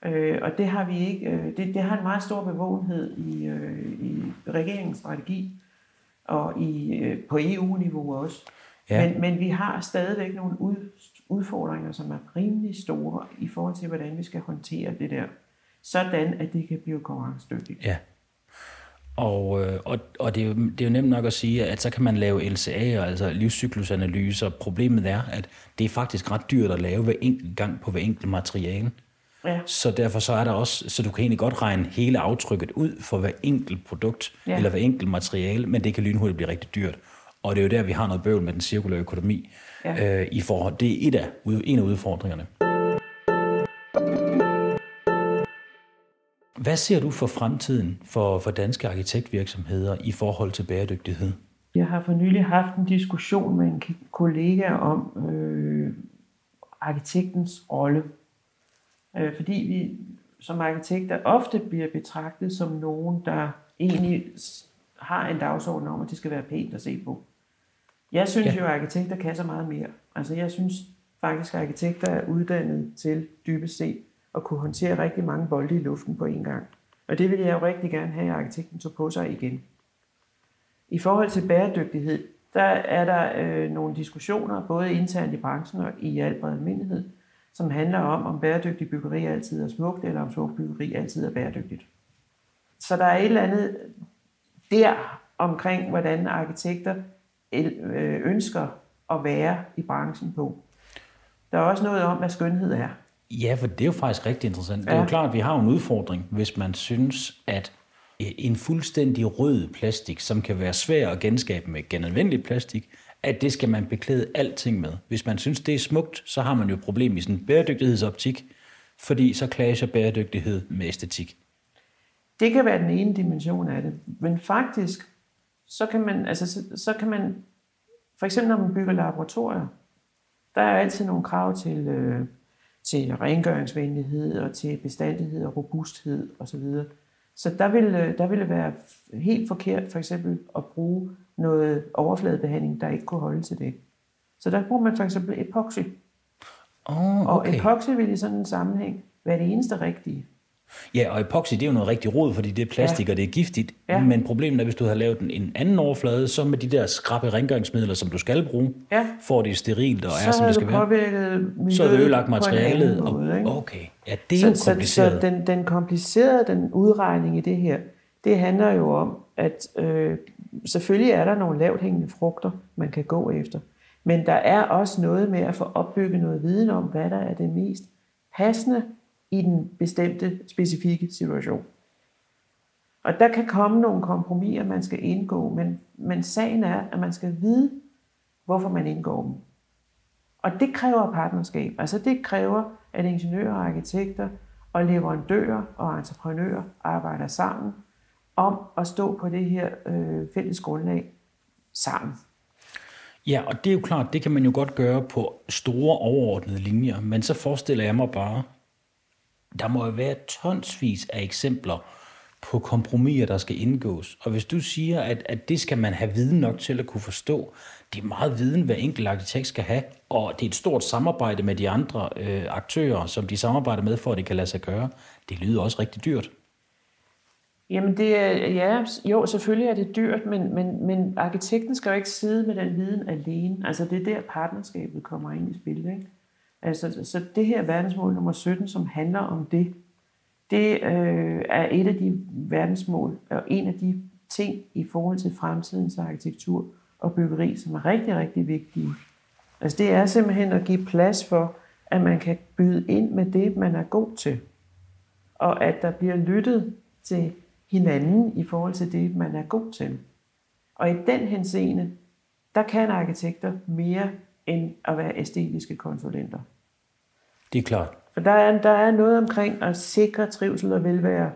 Øh, og det har vi ikke, øh, det, det har en meget stor bevågenhed i, øh, i regeringens strategi, og i, øh, på EU-niveau også. Ja. Men, men vi har stadigvæk nogle ud, udfordringer, som er rimelig store i forhold til, hvordan vi skal håndtere det der, sådan at det kan blive konkurrencedygtigt. Ja. Og, øh, og, og det, er jo, det er jo nemt nok at sige, at så kan man lave LCA'er, altså livscyklusanalyser. Problemet er, at det er faktisk ret dyrt at lave hver enkelt gang på hver enkelt materiale. Ja. Så derfor så er der også, så du kan egentlig godt regne hele aftrykket ud for hver enkelt produkt, ja. eller hver enkelt materiale, men det kan lynhurtigt blive rigtig dyrt. Og det er jo der, vi har noget bøvl med den cirkulære økonomi. Ja. Øh, i forhold, det er et af, en af udfordringerne. Hvad ser du for fremtiden for, for danske arkitektvirksomheder i forhold til bæredygtighed? Jeg har for nylig haft en diskussion med en kollega om øh, arkitektens rolle. Øh, fordi vi som arkitekter ofte bliver betragtet som nogen, der egentlig har en dagsorden om, at det skal være pænt at se på. Jeg synes ja. jo, at arkitekter kan så meget mere. Altså jeg synes faktisk, at arkitekter er uddannet til dybest set at kunne håndtere rigtig mange bolde i luften på en gang. Og det vil jeg jo rigtig gerne have, at arkitekten tog på sig igen. I forhold til bæredygtighed, der er der øh, nogle diskussioner, både internt i branchen og i al bred almindelighed, som handler om, om bæredygtig byggeri altid er smukt, eller om smukt byggeri altid er bæredygtigt. Så der er et eller andet der omkring, hvordan arkitekter øh, ønsker at være i branchen på. Der er også noget om, hvad skønhed er. Ja, for det er jo faktisk rigtig interessant. Ja. Det er jo klart, at vi har en udfordring, hvis man synes, at en fuldstændig rød plastik, som kan være svær at genskabe med genanvendelig plastik, at det skal man beklæde alting med. Hvis man synes, det er smukt, så har man jo et problem i sådan en bæredygtighedsoptik, fordi så klager bæredygtighed med æstetik. Det kan være den ene dimension af det. Men faktisk, så kan man, altså, så, så kan man for eksempel når man bygger laboratorier, der er altid nogle krav til, øh, til rengøringsvenlighed og til bestandighed og robusthed osv. Så der vil, øh, der vil det være helt forkert for eksempel at bruge noget overfladebehandling, der ikke kunne holde til det. Så der bruger man for eksempel epoxy. Oh, okay. Og epoxy vil i sådan en sammenhæng være det eneste rigtige. Ja, og epoxy, det er jo noget rigtig rod, fordi det er plastik, ja. og det er giftigt. Ja. Men problemet er, hvis du har lavet en, en anden overflade, så med de der skrappe rengøringsmidler, som du skal bruge, ja. får det sterilt og så er, som det skal være. Så er det ødelagt materialet. Måde, og, okay, ja, det er så, jo kompliceret. Så, så den, den komplicerede den udregning i det her, det handler jo om, at øh, selvfølgelig er der nogle lavt hængende frugter, man kan gå efter. Men der er også noget med at få opbygget noget viden om, hvad der er det mest passende i den bestemte, specifikke situation. Og der kan komme nogle kompromiser, man skal indgå, men, men sagen er, at man skal vide, hvorfor man indgår dem. Og det kræver partnerskab. Altså det kræver, at ingeniører, arkitekter og leverandører og entreprenører arbejder sammen om at stå på det her øh, fælles grundlag sammen. Ja, og det er jo klart, det kan man jo godt gøre på store overordnede linjer, men så forestiller jeg mig bare, der må jo være tonsvis af eksempler på kompromiser, der skal indgås. Og hvis du siger, at, at det skal man have viden nok til at kunne forstå, det er meget viden, hver enkelt arkitekt skal have, og det er et stort samarbejde med de andre øh, aktører, som de samarbejder med, for at det kan lade sig gøre. Det lyder også rigtig dyrt. Jamen det er, ja, jo, selvfølgelig er det dyrt, men, men, men arkitekten skal jo ikke sidde med den viden alene. Altså det er der partnerskabet kommer ind i spil, ikke? Altså, så det her verdensmål nummer 17, som handler om det, det øh, er et af de verdensmål, og en af de ting i forhold til fremtidens arkitektur og byggeri, som er rigtig, rigtig vigtige. Altså det er simpelthen at give plads for, at man kan byde ind med det, man er god til. Og at der bliver lyttet til hinanden i forhold til det, man er god til. Og i den henseende, der kan arkitekter mere end at være æstetiske konsulenter. Det er klart. For der er, der er noget omkring at sikre trivsel og velvære,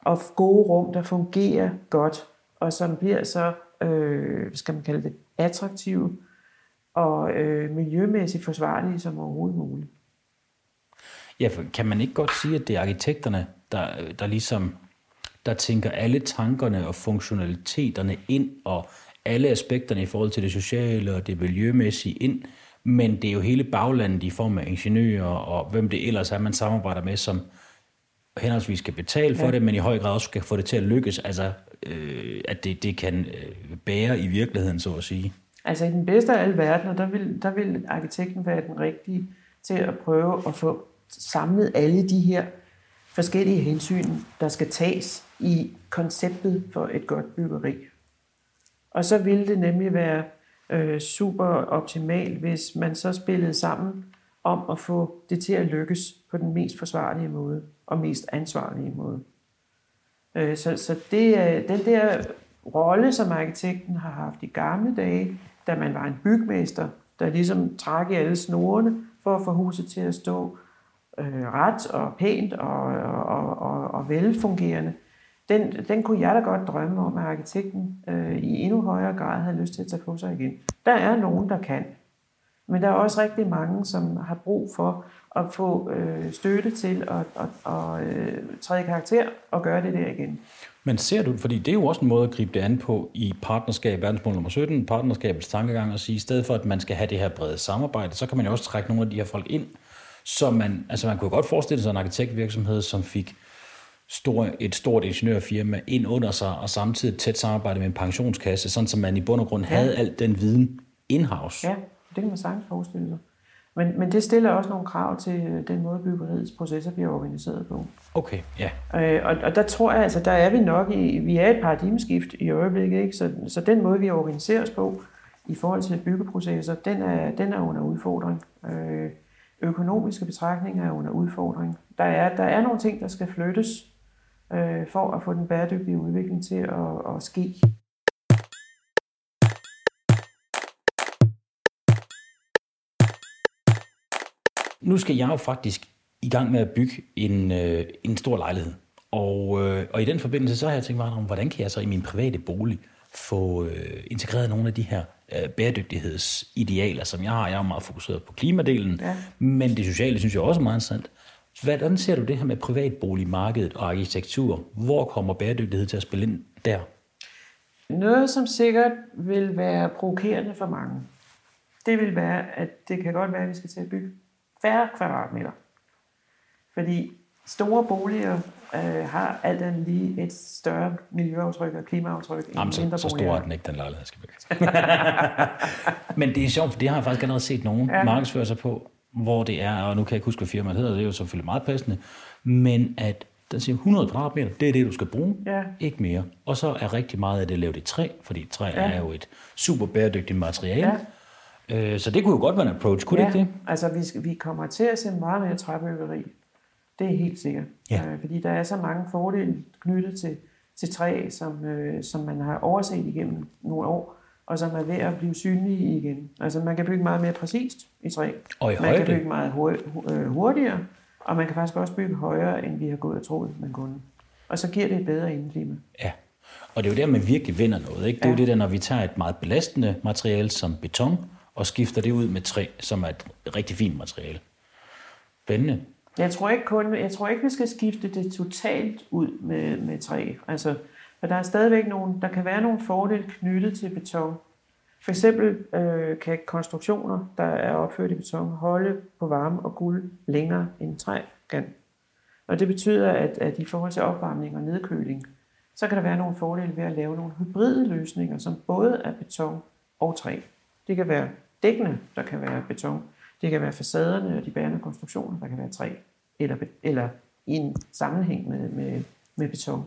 og gode rum, der fungerer godt, og som bliver så, øh, skal man kalde det, attraktive og øh, miljømæssigt forsvarlige som overhovedet muligt. Ja, for kan man ikke godt sige, at det er arkitekterne, der, der ligesom der tænker alle tankerne og funktionaliteterne ind, og alle aspekterne i forhold til det sociale og det miljømæssige ind, men det er jo hele baglandet i form af ingeniører og hvem det ellers er, man samarbejder med, som henholdsvis skal betale for ja. det, men i høj grad også skal få det til at lykkes, altså øh, at det, det kan øh, bære i virkeligheden, så at sige. Altså i den bedste af alle verdener, der vil, der vil arkitekten være den rigtige til at prøve at få samlet alle de her forskellige hensyn, der skal tages i konceptet for et godt byggeri. Og så ville det nemlig være øh, super optimalt, hvis man så spillede sammen om at få det til at lykkes på den mest forsvarlige måde og mest ansvarlige måde. Øh, så så det, øh, den der rolle, som arkitekten har haft i gamle dage, da man var en bygmester, der ligesom trak i alle snorene for at få huset til at stå øh, ret og pænt og, og, og, og velfungerende, den, den kunne jeg da godt drømme om, at arkitekten øh, i endnu højere grad havde lyst til at tage på sig igen. Der er nogen, der kan. Men der er også rigtig mange, som har brug for at få øh, støtte til at, at, at, at træde karakter og gøre det der igen. Men ser du, fordi det er jo også en måde at gribe det an på i partnerskab, verdensmål nummer 17, partnerskabets tankegang, at sige, i stedet for at man skal have det her brede samarbejde, så kan man jo også trække nogle af de her folk ind, så man, altså man kunne godt forestille sig en arkitektvirksomhed, som fik stor, et stort ingeniørfirma ind under sig, og samtidig tæt samarbejde med en pensionskasse, sådan som man i bund og grund ja. havde alt den viden in-house. Ja, det kan man sagtens forestille sig. Men, men det stiller også nogle krav til øh, den måde, byggeriets processer bliver organiseret på. Okay, ja. Øh, og, og der tror jeg, altså der er vi nok i, vi er et paradigmeskift i øjeblikket, ikke? Så, så den måde, vi organiserer os på i forhold til byggeprocesser, den er, den er under udfordring. Øh, økonomiske betragtninger er under udfordring. Der er, der er nogle ting, der skal flyttes øh, for at få den bæredygtige udvikling til at, at ske. Nu skal jeg jo faktisk i gang med at bygge en, øh, en stor lejlighed. Og, øh, og i den forbindelse, så har jeg tænkt mig om, hvordan kan jeg så i min private bolig få øh, integreret nogle af de her øh, bæredygtighedsidealer, som jeg har. Jeg er meget fokuseret på klimadelen, ja. men det sociale synes jeg også er meget interessant. Hvordan ser du det her med privatboligmarkedet og arkitektur? Hvor kommer bæredygtighed til at spille ind der? Noget, som sikkert vil være provokerende for mange, det vil være, at det kan godt være, at vi skal til at bygge færre kvadratmeter. Fordi store boliger øh, har alt andet lige et større miljøaftryk og klimaaftryk end Jamen, så, mindre så boliger. stor er den ikke, den lejlighed skal bygges. Men det er sjovt, for det har jeg faktisk allerede set nogen ja. markedsføre sig på, hvor det er, og nu kan jeg ikke huske, hvad firmaet hedder, det er jo selvfølgelig meget passende, men at der siger 100 kvadratmeter, det er det, du skal bruge, Ja. ikke mere. Og så er rigtig meget af det lavet i træ, fordi træ Ja. er jo et super bæredygtigt materiale. Ja. Så det kunne jo godt være en approach, kunne det ja, ikke det? altså vi, vi kommer til at se meget mere træbyggeri. Det er helt sikkert. Ja. Øh, fordi der er så mange fordele knyttet til, til træ, som, øh, som man har overset igennem nogle år, og som er ved at blive synlige igen. Altså man kan bygge meget mere præcist i træ. Og i man kan bygge meget øh, hurtigere, og man kan faktisk også bygge højere, end vi har gået og troet, man kunne. Og så giver det et bedre indeklima. Ja, og det er jo der, man virkelig vinder noget. Ikke? Det er ja. jo det der, når vi tager et meget belastende materiale som beton, og skifter det ud med træ, som er et rigtig fint materiale. Spændende. Jeg tror ikke kun, jeg tror ikke, vi skal skifte det totalt ud med, med træ. Altså, for der er stadigvæk nogle, der kan være nogle fordele knyttet til beton. For eksempel øh, kan konstruktioner, der er opført i beton, holde på varme og guld længere end træ kan. Og det betyder, at, at i forhold til opvarmning og nedkøling, så kan der være nogle fordele ved at lave nogle hybride løsninger, som både er beton og træ. Det kan være dækkene, der kan være beton. Det kan være facaderne og de bærende konstruktioner, der kan være træ. Eller, eller i en sammenhæng med, med, med beton.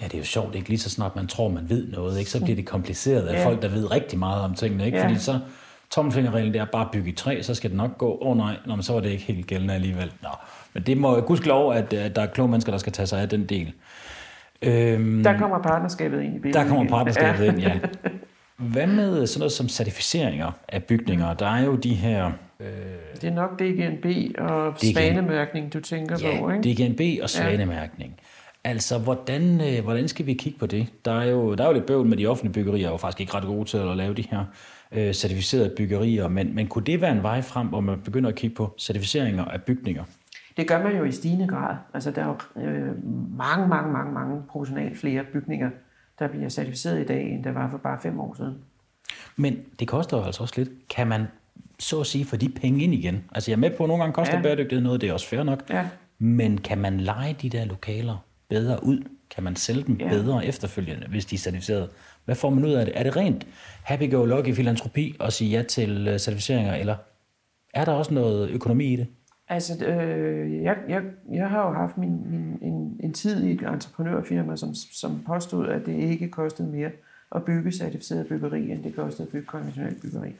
Ja, det er jo sjovt, ikke? Lige så snart man tror, man ved noget, ikke? så bliver det kompliceret af Ja. folk, der ved rigtig meget om tingene. Ikke? Ja. Fordi så tommelfingerreglen, det er bare at bygge i træ, så skal det nok gå. Åh oh, nej, Nå, men så var det ikke helt gældende alligevel. Nå. Men det må jo gudskelov, at, at der er kloge mennesker, der skal tage sig af den del. Øhm, Der kommer partnerskabet ind i billedet. Der kommer partnerskabet ind, ja. Hvad med sådan noget som certificeringer af bygninger? Der er jo de her Det er nok DGNB og DGN. svanemærkning, du tænker på, ja, ikke? DGNB og svanemærkning. Altså, hvordan, øh, hvordan skal vi kigge på det? Der er, jo, der er jo lidt bøvl med de offentlige byggerier, er jo faktisk ikke ret gode til at lave de her øh, certificerede byggerier, men, men kunne det være en vej frem, hvor man begynder at kigge på certificeringer af bygninger? Det gør man jo i stigende grad. Altså, der er jo øh, mange, mange, mange, mange proportionalt flere bygninger, der bliver certificeret i dag, end der var for bare fem år siden. Men det koster jo altså også lidt. Kan man så at sige få de penge ind igen? Altså jeg er med på, at nogle gange koster ja. Bæredygtighed noget, det er også fair nok. Ja. Men kan man lege de der lokaler bedre ud? Kan man sælge dem ja. Ja. bedre efterfølgende, hvis de er certificeret? Hvad får man ud af det? Er det rent happy-go-lucky filantropi at sige ja til øh, certificeringer, eller er der også noget økonomi i det? Altså, øh, jeg, jeg, jeg har jo haft min, min, en, en tid i et entreprenørfirma, som, som påstod, at det ikke kostede mere at bygge certificeret byggeri, end det kostede at bygge konventionelt byggeri.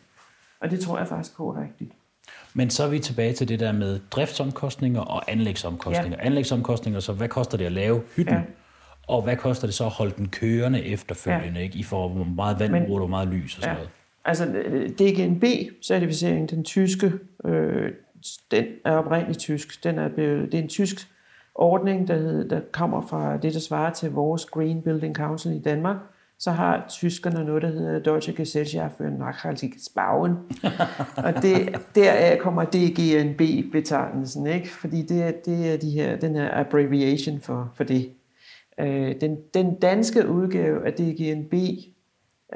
Og det tror jeg faktisk på er rigtigt. Men så er vi tilbage til det der med driftsomkostninger og anlægsomkostninger. Ja. Anlægsomkostninger, så hvad koster det at lave hytten? Ja. Og hvad koster det så at holde den kørende efterfølgende? Ja. Ikke? I får hvor meget vand Men- bruger du, meget lys og sådan Ja. noget. Altså, øh, DGNB-certificering, den tyske, øh, den er oprindeligt tysk. Den er blevet, det er en tysk ordning, der, hed, der kommer fra det, der svarer til vores Green Building Council i Danmark, så har tyskerne noget, der hedder Deutsche Gesellschaft für Nachhaltiges Bauen. og det, deraf kommer DGNB-betegnelsen, ikke? fordi det er, det er de her, den her abbreviation for, for det. Øh, den, den danske udgave af DGNB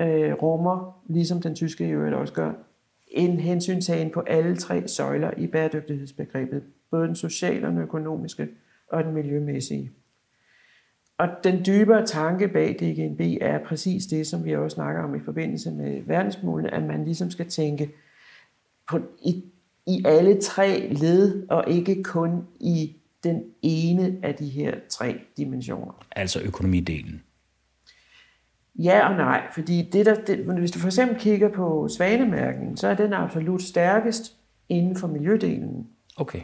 øh, rummer, ligesom den tyske i øvrigt også gør, en hensyntagen på alle tre søjler i bæredygtighedsbegrebet, både den sociale, den økonomiske og den miljømæssige. Og den dybere tanke bag DGNB er præcis det, som vi også snakker om i forbindelse med verdensmålene, at man ligesom skal tænke på, i, i alle tre led, og ikke kun i den ene af de her tre dimensioner. Altså økonomidelen. Ja og nej, fordi det der, det, hvis du for eksempel kigger på svanemærkningen, så er den absolut stærkest inden for miljødelen. Okay.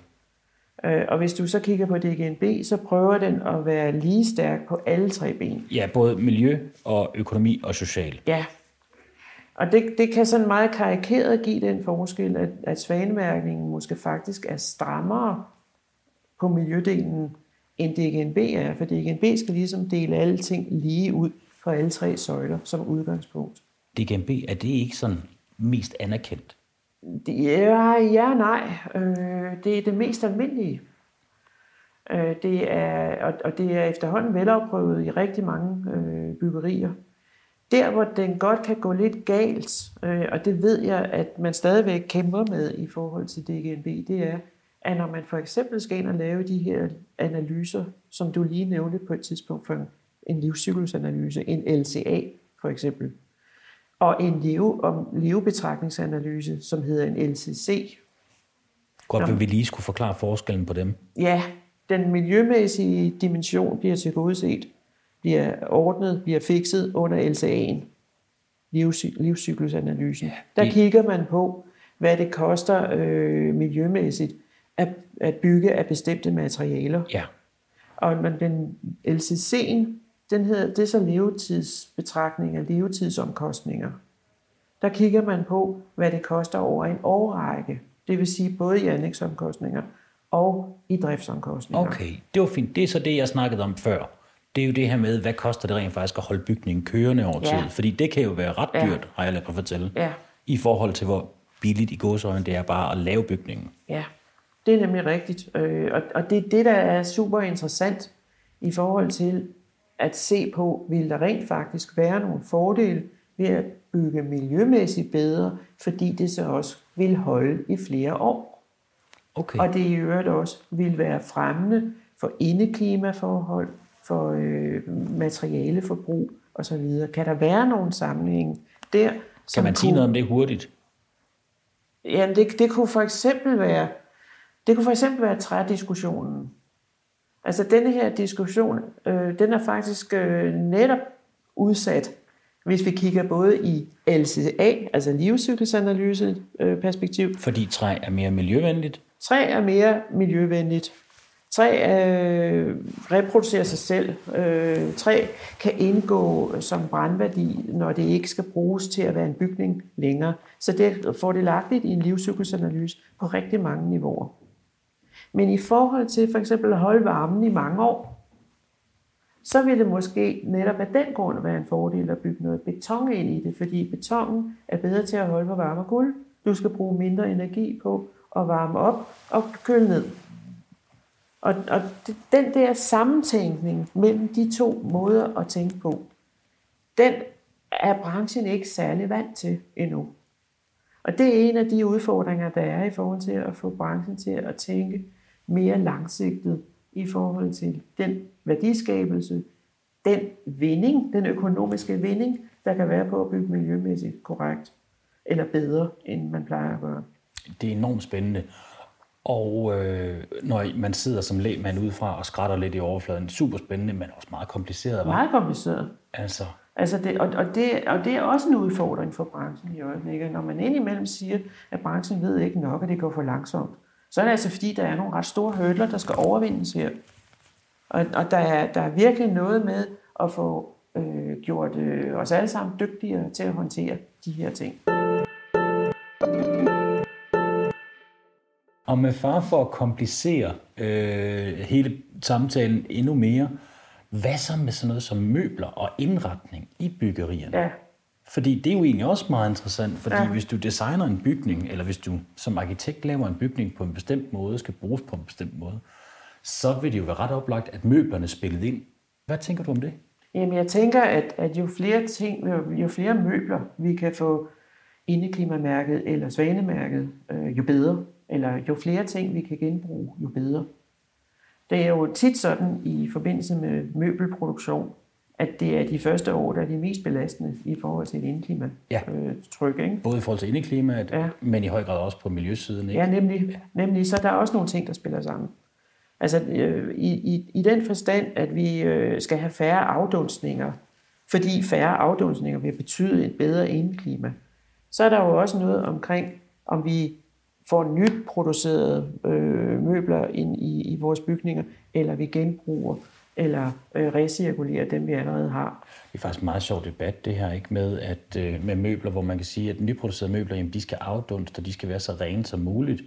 Øh, og hvis du så kigger på DGNB, så prøver den at være lige stærk på alle tre ben. Ja, både miljø og økonomi og social. Ja. Og det, det kan sådan meget karikeret give den forskel, at, at svanemærkningen måske faktisk er strammere på miljødelen, end DGNB er. For DGNB skal ligesom dele alle ting lige ud for alle tre søjler som udgangspunkt. DGNB, er det ikke sådan mest anerkendt? Det ja, nej. Øh, det er det mest almindelige. Øh, det er, og, og det er efterhånden velafprøvet i rigtig mange øh, byggerier. Der, hvor den godt kan gå lidt galt, øh, og det ved jeg, at man stadigvæk kæmper med i forhold til DGNB, det er, at når man for eksempel skal ind og lave de her analyser, som du lige nævnte på et tidspunkt for en livscyklusanalyse, en LCA for eksempel, og en leve, om levebetragtningsanalyse, som hedder en LCC. Godt, vil vi lige skulle forklare forskellen på dem. Ja, den miljømæssige dimension bliver tilgodeset, bliver ordnet, bliver fikset under LCA'en, livscyklusanalysen. Ja, det... Der kigger man på, hvad det koster øh, miljømæssigt at, at bygge af bestemte materialer. Ja. Og men den LCC'en, den hedder, det er så levetidsbetragtninger, levetidsomkostninger. Der kigger man på, hvad det koster over en årrække. Det vil sige både i anlægsomkostninger og i driftsomkostninger. Okay, det var fint. Det er så det, jeg snakkede om før. Det er jo det her med, hvad koster det rent faktisk at holde bygningen kørende over tid? Ja. Fordi det kan jo være ret dyrt, ja. har jeg ladet mig fortælle. Ja. I forhold til, hvor billigt i godsøjne det er bare at lave bygningen. Ja, det er nemlig rigtigt. Øh, og det er det, der er super interessant i forhold til at se på, vil der rent faktisk være nogle fordele ved at bygge miljømæssigt bedre, fordi det så også vil holde i flere år. Okay. Og det i øvrigt også vil være fremmende for indeklimaforhold, for øh, materialeforbrug osv. Kan der være nogen sammenhæng der? Kan man sige noget om det hurtigt? Jamen, det, det kunne for eksempel være, det kunne for eksempel være trædiskussionen. Altså denne her diskussion, øh, den er faktisk øh, netop udsat, hvis vi kigger både i LCA, altså livscyklusanalyse øh, perspektiv. Fordi træ er mere miljøvenligt? Træ er mere miljøvenligt. Træ øh, reproducerer sig selv. Øh, træ kan indgå som brandværdi, når det ikke skal bruges til at være en bygning længere. Så det får det lagt i en livscyklusanalyse på rigtig mange niveauer. Men i forhold til for eksempel at holde varmen i mange år, så vil det måske netop af den grund være en fordel at bygge noget beton ind i det, fordi betonen er bedre til at holde på varme og kulde. Du skal bruge mindre energi på at varme op og køle ned. Og, og den der sammentænkning mellem de to måder at tænke på, den er branchen ikke særlig vant til endnu. Og det er en af de udfordringer, der er i forhold til at få branchen til at tænke mere langsigtet i forhold til den værdiskabelse, den vinding, den økonomiske vinding, der kan være på at bygge miljømæssigt korrekt, eller bedre, end man plejer at gøre. Det er enormt spændende. Og øh, når man sidder som lægmand udefra og skrætter lidt i overfladen, super spændende, men også meget kompliceret. Meget kompliceret. Altså. Altså det, og, og, det, og det er også en udfordring for branchen i øjeblikket. Når man indimellem siger, at branchen ved ikke nok, at det går for langsomt, så er det altså fordi, der er nogle ret store hurdler, der skal overvindes her. Og, og der, er, der er virkelig noget med at få øh, gjort øh, os alle sammen dygtigere til at håndtere de her ting. Og med far for at komplicere øh, hele samtalen endnu mere, hvad så med sådan noget som møbler og indretning i byggerierne? Ja. Fordi det er jo egentlig også meget interessant, fordi ja. Hvis du designer en bygning, eller hvis du som arkitekt laver en bygning på en bestemt måde, skal bruges på en bestemt måde, så vil det jo være ret oplagt, at møblerne spillet ind. Hvad tænker du om det? Jamen, jeg tænker, at, at jo flere ting, jo, jo flere møbler vi kan få indeklimamærket eller svanemærket, øh, jo bedre. Eller jo flere ting vi kan genbruge, jo bedre. Det er jo tit sådan i forbindelse med møbelproduktion, at det er de første år, der er de mest belastende i forhold til et indeklima Ja. øh, tryk, ikke? Både i forhold til indeklimaet, Ja. men i høj grad også på miljøsiden. Ikke? Ja, nemlig, nemlig. Så der er også nogle ting, der spiller sammen. Altså øh, i, i, i den forstand, at vi øh, skal have færre afdunstninger, fordi færre afdunstninger vil betyde et bedre indeklima. Så er der jo også noget omkring, om vi får nyt producerede øh, møbler ind i, i vores bygninger, eller vi genbruger, eller øh, recirkulerer dem, vi allerede har. Det er faktisk en meget sjov debat, det her, ikke med, at, øh, med møbler, hvor man kan sige, at nyproducerede møbler, jamen, de skal afdunste, og de skal være så rene som muligt.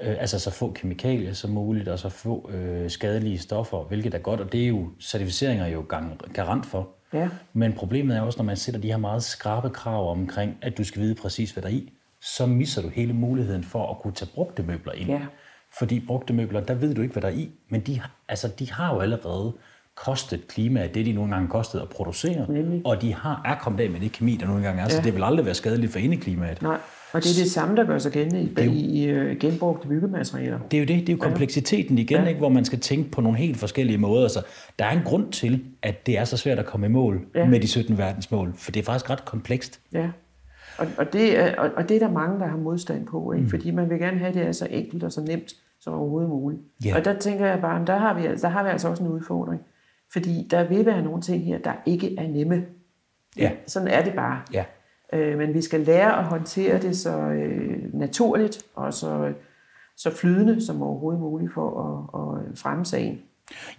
Øh, altså så få kemikalier som muligt, og så få øh, skadelige stoffer, hvilket er godt, og det er jo certificeringer er jo gang, garant for. Ja. Men problemet er også, når man sætter de her meget skrabe krav omkring, at du skal vide præcis, hvad der er i, så misser du hele muligheden for at kunne tage brugte møbler ind. Ja. Fordi brugte møbler, der ved du ikke, hvad der er i, men de, altså, de har jo allerede kostet klimaet det, de nogle gange kostede at producere, Nemlig. og de har, er kommet af med det kemi, der nogle gange er, så Ja. det vil aldrig være skadeligt for indeklimaet. Nej, og det er det samme, der gør sig gældende i, jo- i, øh, genbrugte byggematerialer. Det er jo det, det er jo kompleksiteten igen, ja. ikke, hvor man skal tænke på nogle helt forskellige måder. Så der er en grund til, at det er så svært at komme i mål. Ja. med de 17 verdensmål, for det er faktisk ret komplekst. Ja, og, og, det er, og, og det er der mange, der har modstand på, ikke? Mm. fordi man vil gerne have, at det er så enkelt og så nemt som overhovedet muligt. Ja. Og der tænker jeg bare, der har, vi, der har vi altså også en udfordring, fordi der vil være nogle ting her, der ikke er nemme. Ja. Sådan er det bare. Ja. Øh, men vi skal lære at håndtere det så øh, naturligt og så, så flydende som overhovedet muligt for at, at fremme sagen.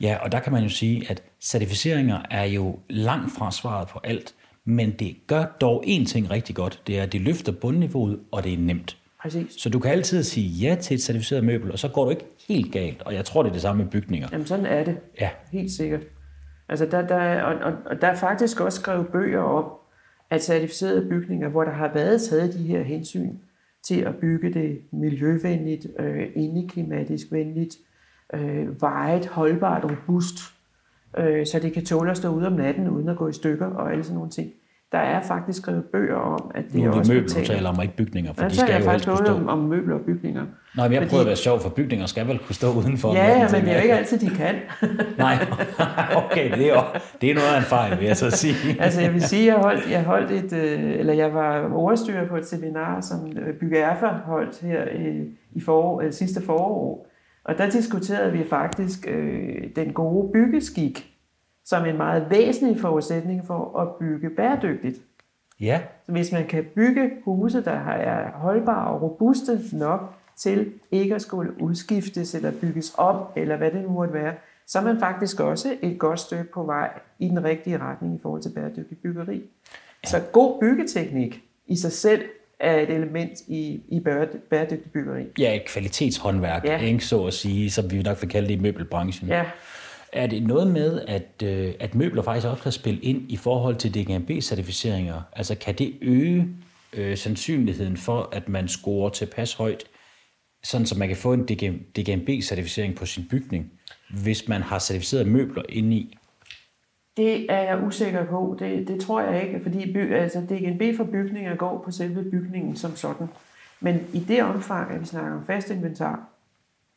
Ja, og der kan man jo sige, at certificeringer er jo langt fra svaret på alt, men det gør dog én ting rigtig godt. Det er, at det løfter bundniveauet, og det er nemt. Præcis. Så du kan altid sige ja til et certificeret møbel, og så går du ikke helt galt. Og jeg tror, det er det samme med bygninger. Jamen sådan er det. Ja, Helt sikkert. Altså der, der, er- og, og, og der er faktisk også skrevet bøger om, at certificerede bygninger, hvor der har været taget de her hensyn til at bygge det miljøvenligt, øh, indeklimatisk venligt, øh, vejet, holdbart, robust, øh, så det kan tåle at stå ude om natten uden at gå i stykker og alle sådan nogle ting. Der er faktisk skrevet bøger om, at det nu er også møbler, betaler. taler om, ikke bygninger, for Ja, de skal jeg jo helst kunne stå. om, om møbler og bygninger. Nej, men jeg prøver at være sjov, for bygninger skal vel kunne stå udenfor. Ja, ja, men det er jo jeg. ikke altid, de kan. Nej, okay, det er, jo, det er noget af en fejl, vil jeg så sige. Altså jeg vil sige, jeg holdt, jeg holdt et, øh, eller jeg var overstyrer på et seminar, som øh, Bygge Erfa holdt her øh, i forår, øh, sidste forår. Og der diskuterede vi faktisk øh, den gode byggeskik som en meget væsentlig forudsætning for at bygge bæredygtigt. Ja, Så hvis man kan bygge huse, der er holdbare og robuste nok til ikke at skulle udskiftes eller bygges op, eller hvad det nu måtte være, så er man faktisk også et godt stykke på vej i den rigtige retning i forhold til bæredygtig byggeri. Så god byggeteknik i sig selv er et element i, i bæred- bæredygtig byggeri. ja et kvalitetshåndværk. Ja. ikke, så at sige, som vi nok vil kalde det i møbelbranchen. Ja, er det noget med, at, øh, at møbler faktisk også kan spille ind i forhold til DGNB-certificeringer? Altså kan det øge øh, sandsynligheden for, at man scorer tilpas højt, sådan så man kan få en DGNB-certificering på sin bygning, hvis man har certificeret møbler inde i? det er jeg usikker på. Det, det tror jeg ikke, fordi by, altså DGNB for bygninger går på selve bygningen som sådan. Men i det omfang, at vi snakker om fast inventar,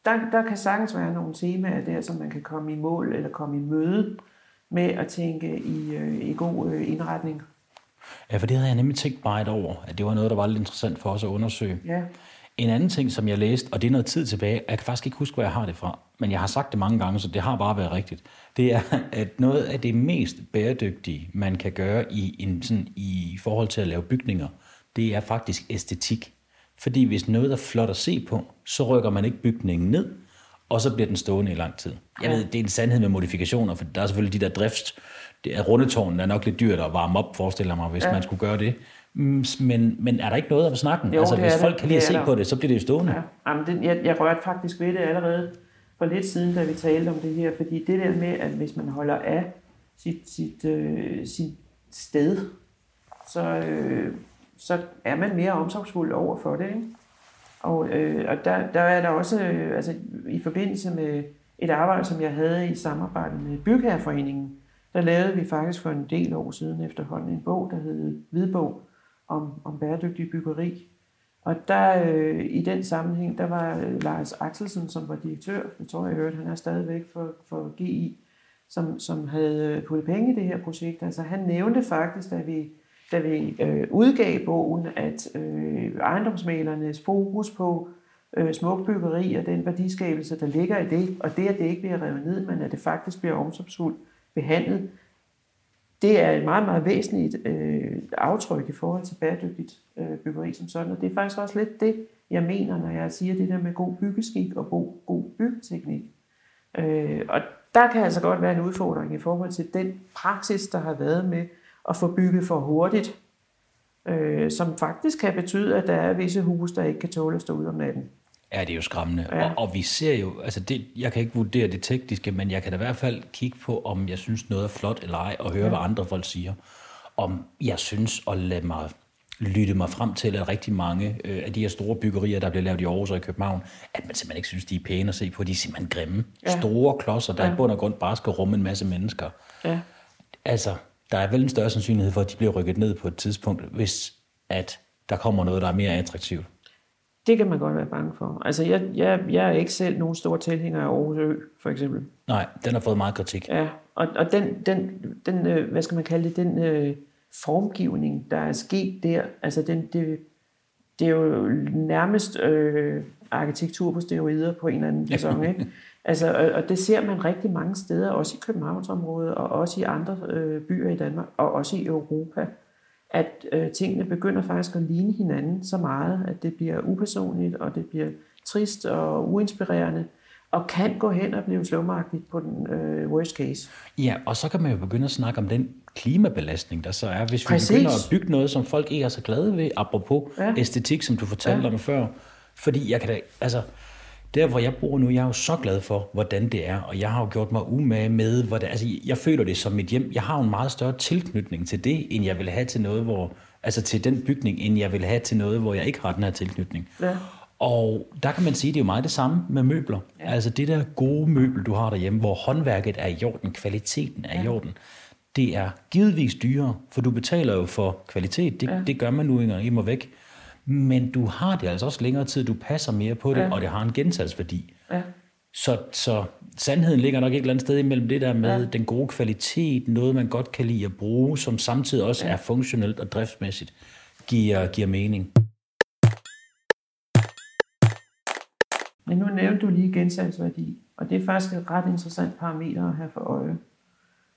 der, der kan sagtens være nogle temaer der, som man kan komme i mål eller komme i møde med at tænke i, øh, i god øh, indretning. Ja, for det havde jeg nemlig tænkt meget over, at det var noget, der var lidt interessant for os at undersøge. Ja, En anden ting, som jeg læste, og det er noget tid tilbage, jeg kan faktisk ikke huske, hvor jeg har det fra, men jeg har sagt det mange gange, så det har bare været rigtigt. Det er, at noget af det mest bæredygtige, man kan gøre i, en, sådan, i forhold til at lave bygninger, det er faktisk æstetik. Fordi hvis noget er flot at se på, så rykker man ikke bygningen ned, og så bliver den stående i lang tid. Jeg ved, det er en sandhed med modifikationer, for der er selvfølgelig de der drifts, det er rundetårnen er nok lidt dyrt at varme op, forestiller mig, hvis ja. man skulle gøre det. Mm, Men, men er der ikke noget om snakken? Jo, altså, det hvis folk der. kan lide at Det se på det, så bliver det jo stående. Ja, jamen det, jeg, jeg rørte faktisk ved det allerede for lidt siden, da vi talte om det her, fordi det der med, at hvis man holder af sit, sit, øh, sit sted, så, øh, så er man mere omsorgsfuld over for det. Ikke? Og, øh, og der, der er der også, øh, altså i forbindelse med et arbejde, som jeg havde i samarbejde med Bygherreforeningen, der lavede vi faktisk for en del år siden efterhånden en bog, der hed Hvidbog om, om bæredygtig byggeri. Og der øh, i den sammenhæng, der var øh, Lars Axelsen, som var direktør, jeg tror jeg hørte, han er stadigvæk for, for GI, som, som havde øh, puttet penge i det her projekt. Altså han nævnte faktisk, da vi, da vi øh, udgav bogen, at øh, ejendomsmalernes fokus på øh, smukbyggeri og den værdiskabelse, der ligger i det, og det, at det ikke bliver revet ned, men at det faktisk bliver omsorgsfuldt behandlet, det er et meget, meget væsentligt øh, aftryk i forhold til bæredygtigt øh, byggeri som sådan. Og det er faktisk også lidt det, jeg mener, når jeg siger det der med god byggeskik og god, god byggeteknik. Øh, og der kan altså godt være en udfordring i forhold til den praksis, der har været med at få bygget for hurtigt, øh, som faktisk kan betyde, at der er visse huse, der ikke kan tåle at stå ud om natten. Ja, det er jo skræmmende. Ja. Og, og vi ser jo, altså det, jeg kan ikke vurdere det tekniske, men jeg kan da i hvert fald kigge på, om jeg synes noget er flot eller ej, og høre, ja. hvad andre folk siger. Om jeg synes at lade mig lytte mig frem til, at rigtig mange øh, af de her store byggerier, der bliver lavet i Aarhus og i København, at man simpelthen ikke synes, de er pæne at se på. De er simpelthen grimme. Ja. Store klodser, der. Ja. i bund og grund bare skal rumme en masse mennesker. Ja. Altså, der er vel en større sandsynlighed for, at de bliver rykket ned på et tidspunkt, hvis at der kommer noget, der er mere attraktivt. Det kan man godt være bange for. Altså, jeg, jeg, jeg er ikke selv nogen stor tilhænger af Aarhus Ø, for eksempel. Nej, den har fået meget kritik. Ja, og, og den, den, den øh, hvad skal man kalde det, den øh, formgivning, der er sket der, altså den, det, det er jo nærmest øh, arkitektur på steroider på en eller anden sæson, ikke? Altså, og, og det ser man rigtig mange steder, også i Københavnsområdet, og også i andre øh, byer i Danmark, og også i Europa, at øh, tingene begynder faktisk at ligne hinanden så meget, at det bliver upersonligt, og det bliver trist og uinspirerende, og kan gå hen og blive slumagtigt på den øh, worst case. Ja, og så kan man jo begynde at snakke om den klimabelastning, der så er, hvis vi Præcis. begynder at bygge noget, som folk ikke er så glade ved, apropos Ja. æstetik, som du fortalte ja. om før. Fordi jeg kan da, altså, der hvor jeg bor nu, jeg er jo så glad for, hvordan det er, og jeg har jo gjort mig umage med, hvordan, altså jeg føler det som mit hjem. Jeg har jo en meget større tilknytning til det, end jeg vil have til noget, hvor, altså til den bygning, end jeg vil have til noget, hvor jeg ikke har den her tilknytning. Ja. Og der kan man sige, at det er jo meget det samme med møbler. Ja. Altså det der gode møbel, du har derhjemme, hvor håndværket er i orden, kvaliteten er ja. i orden, det er givetvis dyrere, for du betaler jo for kvalitet. Det, ja. det gør man nu engang immer væk. Men du har det altså også længere tid, du passer mere på det, ja. og det har en gensalgsværdi. Ja. Så, så sandheden ligger nok et eller andet sted imellem det der med ja. den gode kvalitet, noget man godt kan lide at bruge, som samtidig også ja. er funktionelt og driftsmæssigt, giver, giver mening. Men nu nævnte du lige gensalgsværdi, og det er faktisk et ret interessant parameter at have for øje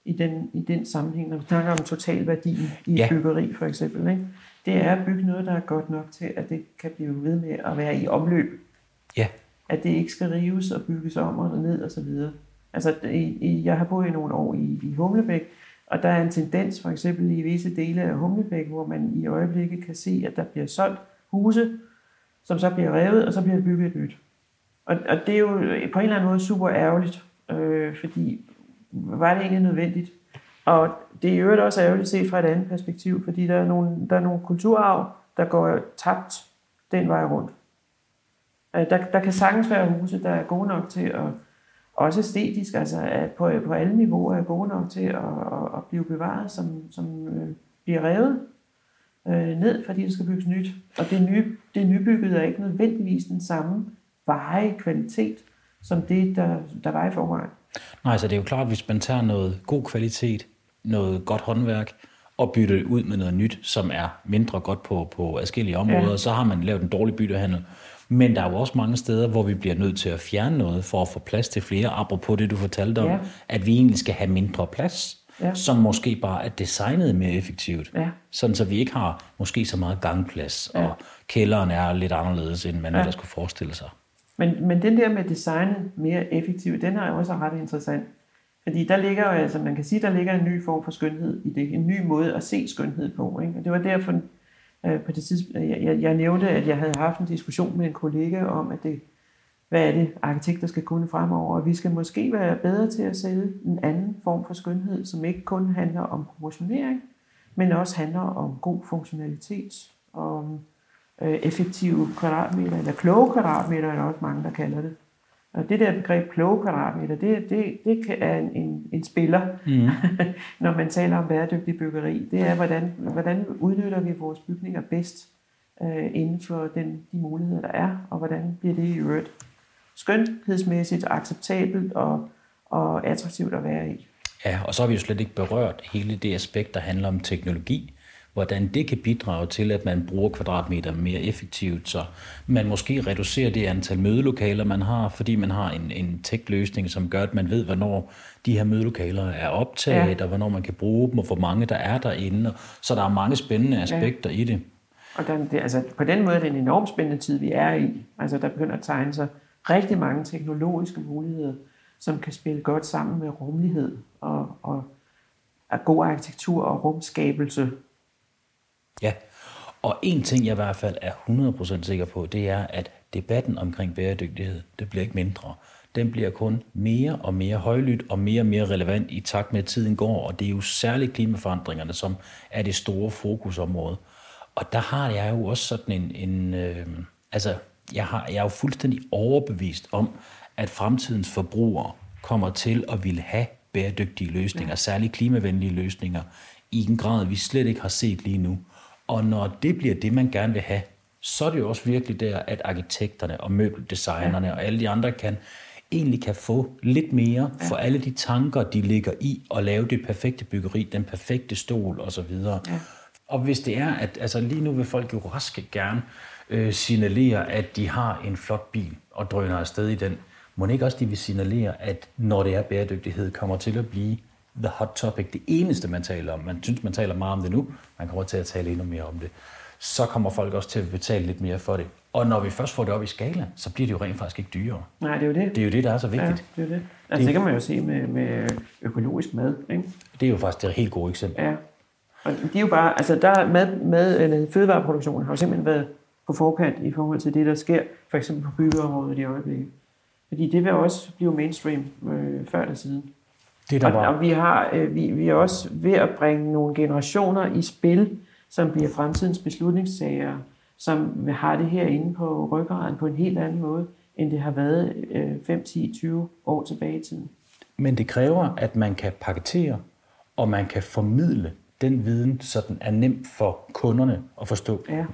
i den, i den sammenhæng, når vi snakker om totalværdien i Ja. byggeri for eksempel. Ikke? Det er at bygge noget, der er godt nok til, at det kan blive ved med at være i omløb. Ja, At det ikke skal rives og bygges om og ned og så videre. Altså, jeg har boet i nogle år i, i Humlebæk, og der er en tendens for eksempel i visse dele af Humlebæk, hvor man i øjeblikket kan se, at der bliver solgt huse, som så bliver revet, og så bliver bygget et nyt. Og, og det er jo på en eller anden måde super ærgerligt, øh, fordi var det egentlig nødvendigt? Og det er i øvrigt også ærgerligt set fra et andet perspektiv, fordi der er nogle, der er nogle kulturarv, der går tabt den vej rundt. Øh, der, der kan sagtens være huse, der er gode nok til at, også æstetisk, altså at på, på alle niveauer er gode nok til at, at, at blive bevaret, som, som øh, bliver revet øh, ned, fordi der skal bygges nyt. Og det, nye, det nybyggede er ikke nødvendigvis den samme veje kvalitet, som det, der, der var i forvejen. Nej, så det er jo klart, hvis man tager noget god kvalitet, noget godt håndværk, og bytter det ud med noget nyt, som er mindre godt på, på forskellige områder, Ja. så har man lavet en dårlig byttehandel. Men der er jo også mange steder, hvor vi bliver nødt til at fjerne noget, for at få plads til flere, apropos det, du fortalte om, Ja. at vi egentlig skal have mindre plads, Ja. som måske bare er designet mere effektivt. Ja. Sådan så vi ikke har måske så meget gangplads, Ja. og kælderen er lidt anderledes, end man ja. ellers kunne forestille sig. Men, men den der med designet mere effektivt, den er også ret interessant. Fordi der ligger jo, altså man kan sige, der ligger en ny form for skønhed i det. En ny måde at se skønhed på. Ikke? Og det var derfor, Øh, på det tidspunkt, øh, jeg, jeg, jeg nævnte, at jeg havde haft en diskussion med en kollega om, at det, hvad er det, arkitekter skal kunne fremover, og vi skal måske være bedre til at sælge en anden form for skønhed, som ikke kun handler om proportionering, men også handler om god funktionalitet, om øh, effektive kvadratmeter, eller kloge kvadratmeter, er der også mange, der kalder det. Og det der begreb kloge kvadratmeter, det, det, det kan er en, en, en spiller, mm. når man taler om bæredygtig byggeri. Det er, hvordan, hvordan udnytter vi vores bygninger bedst øh, inden for den, de muligheder, der er, og hvordan bliver det i øvrigt skønhedsmæssigt acceptabelt og, og attraktivt at være i. Ja, og så har vi jo slet ikke berørt hele det aspekt, der handler om teknologi hvordan det kan bidrage til, at man bruger kvadratmeter mere effektivt, så man måske reducerer det antal mødelokaler, man har, fordi man har en, en tech-løsning, som gør, at man ved, hvornår de her mødelokaler er optaget, ja. og hvornår man kan bruge dem, og hvor mange der er derinde. Så der er mange spændende aspekter ja. i det. Og den, det, altså, på den måde er det en enormt spændende tid, vi er i. Altså, der begynder at tegne sig rigtig mange teknologiske muligheder, som kan spille godt sammen med rummelighed og, og, og god arkitektur og rumskabelse Ja, og en ting jeg i hvert fald er 100% sikker på, det er, at debatten omkring bæredygtighed, det bliver ikke mindre. Den bliver kun mere og mere højlydt og mere og mere relevant i takt med, at tiden går, og det er jo særligt klimaforandringerne, som er det store fokusområde. Og der har jeg jo også sådan en, en øh, altså, jeg, har, jeg er jo fuldstændig overbevist om, at fremtidens forbrugere kommer til at ville have bæredygtige løsninger, ja. særligt klimavenlige løsninger, i en grad, vi slet ikke har set lige nu. Og når det bliver det, man gerne vil have, så er det jo også virkelig der, at arkitekterne og møbeldesignerne ja. og alle de andre kan egentlig kan få lidt mere ja. for alle de tanker, de ligger i at lave det perfekte byggeri, den perfekte stol osv. Ja. Og hvis det er, at altså lige nu vil folk jo raske gerne øh, signalere, at de har en flot bil og drøner afsted i den, må ikke også de vil signalere, at når det er bæredygtighed, kommer til at blive the hot topic, det eneste, man taler om. Man synes, man taler meget om det nu, man kommer til at tale endnu mere om det. Så kommer folk også til at betale lidt mere for det. Og når vi først får det op i skala, så bliver det jo rent faktisk ikke dyrere. Nej, det er jo det. Det er jo det, der er så vigtigt. Ja, det er det. Altså, det, det kan man jo se med, med økologisk mad. Ikke? Det er jo faktisk et helt godt eksempel. Ja. Og det er jo bare, altså der mad, mad eller fødevareproduktionen har jo simpelthen været på forkant i forhold til det, der sker, for eksempel på byggeområdet i øjeblikket. Fordi det vil også blive mainstream øh, før eller siden. Det der var. Og, og vi, har, øh, vi, vi er også ved at bringe nogle generationer i spil, som bliver fremtidens beslutningssager, som har det her inde på ryggraden på en helt anden måde, end det har været øh, 5, 10, 20 år tilbage i tiden. Men det kræver, at man kan paketere, og man kan formidle den viden, så den er nem for kunderne at forstå. Ja.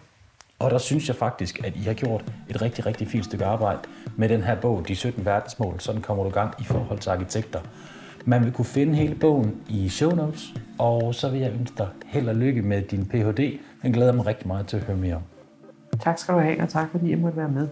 Og der synes jeg faktisk, at I har gjort et rigtig, rigtig fint stykke arbejde med den her bog, De 17 verdensmål. Sådan kommer du gang i forhold til arkitekter. Man vil kunne finde hele bogen i show notes, og så vil jeg ønske dig held og lykke med din Ph.D. Jeg glæder mig rigtig meget til at høre mere om. Tak skal du have, og tak fordi jeg måtte være med.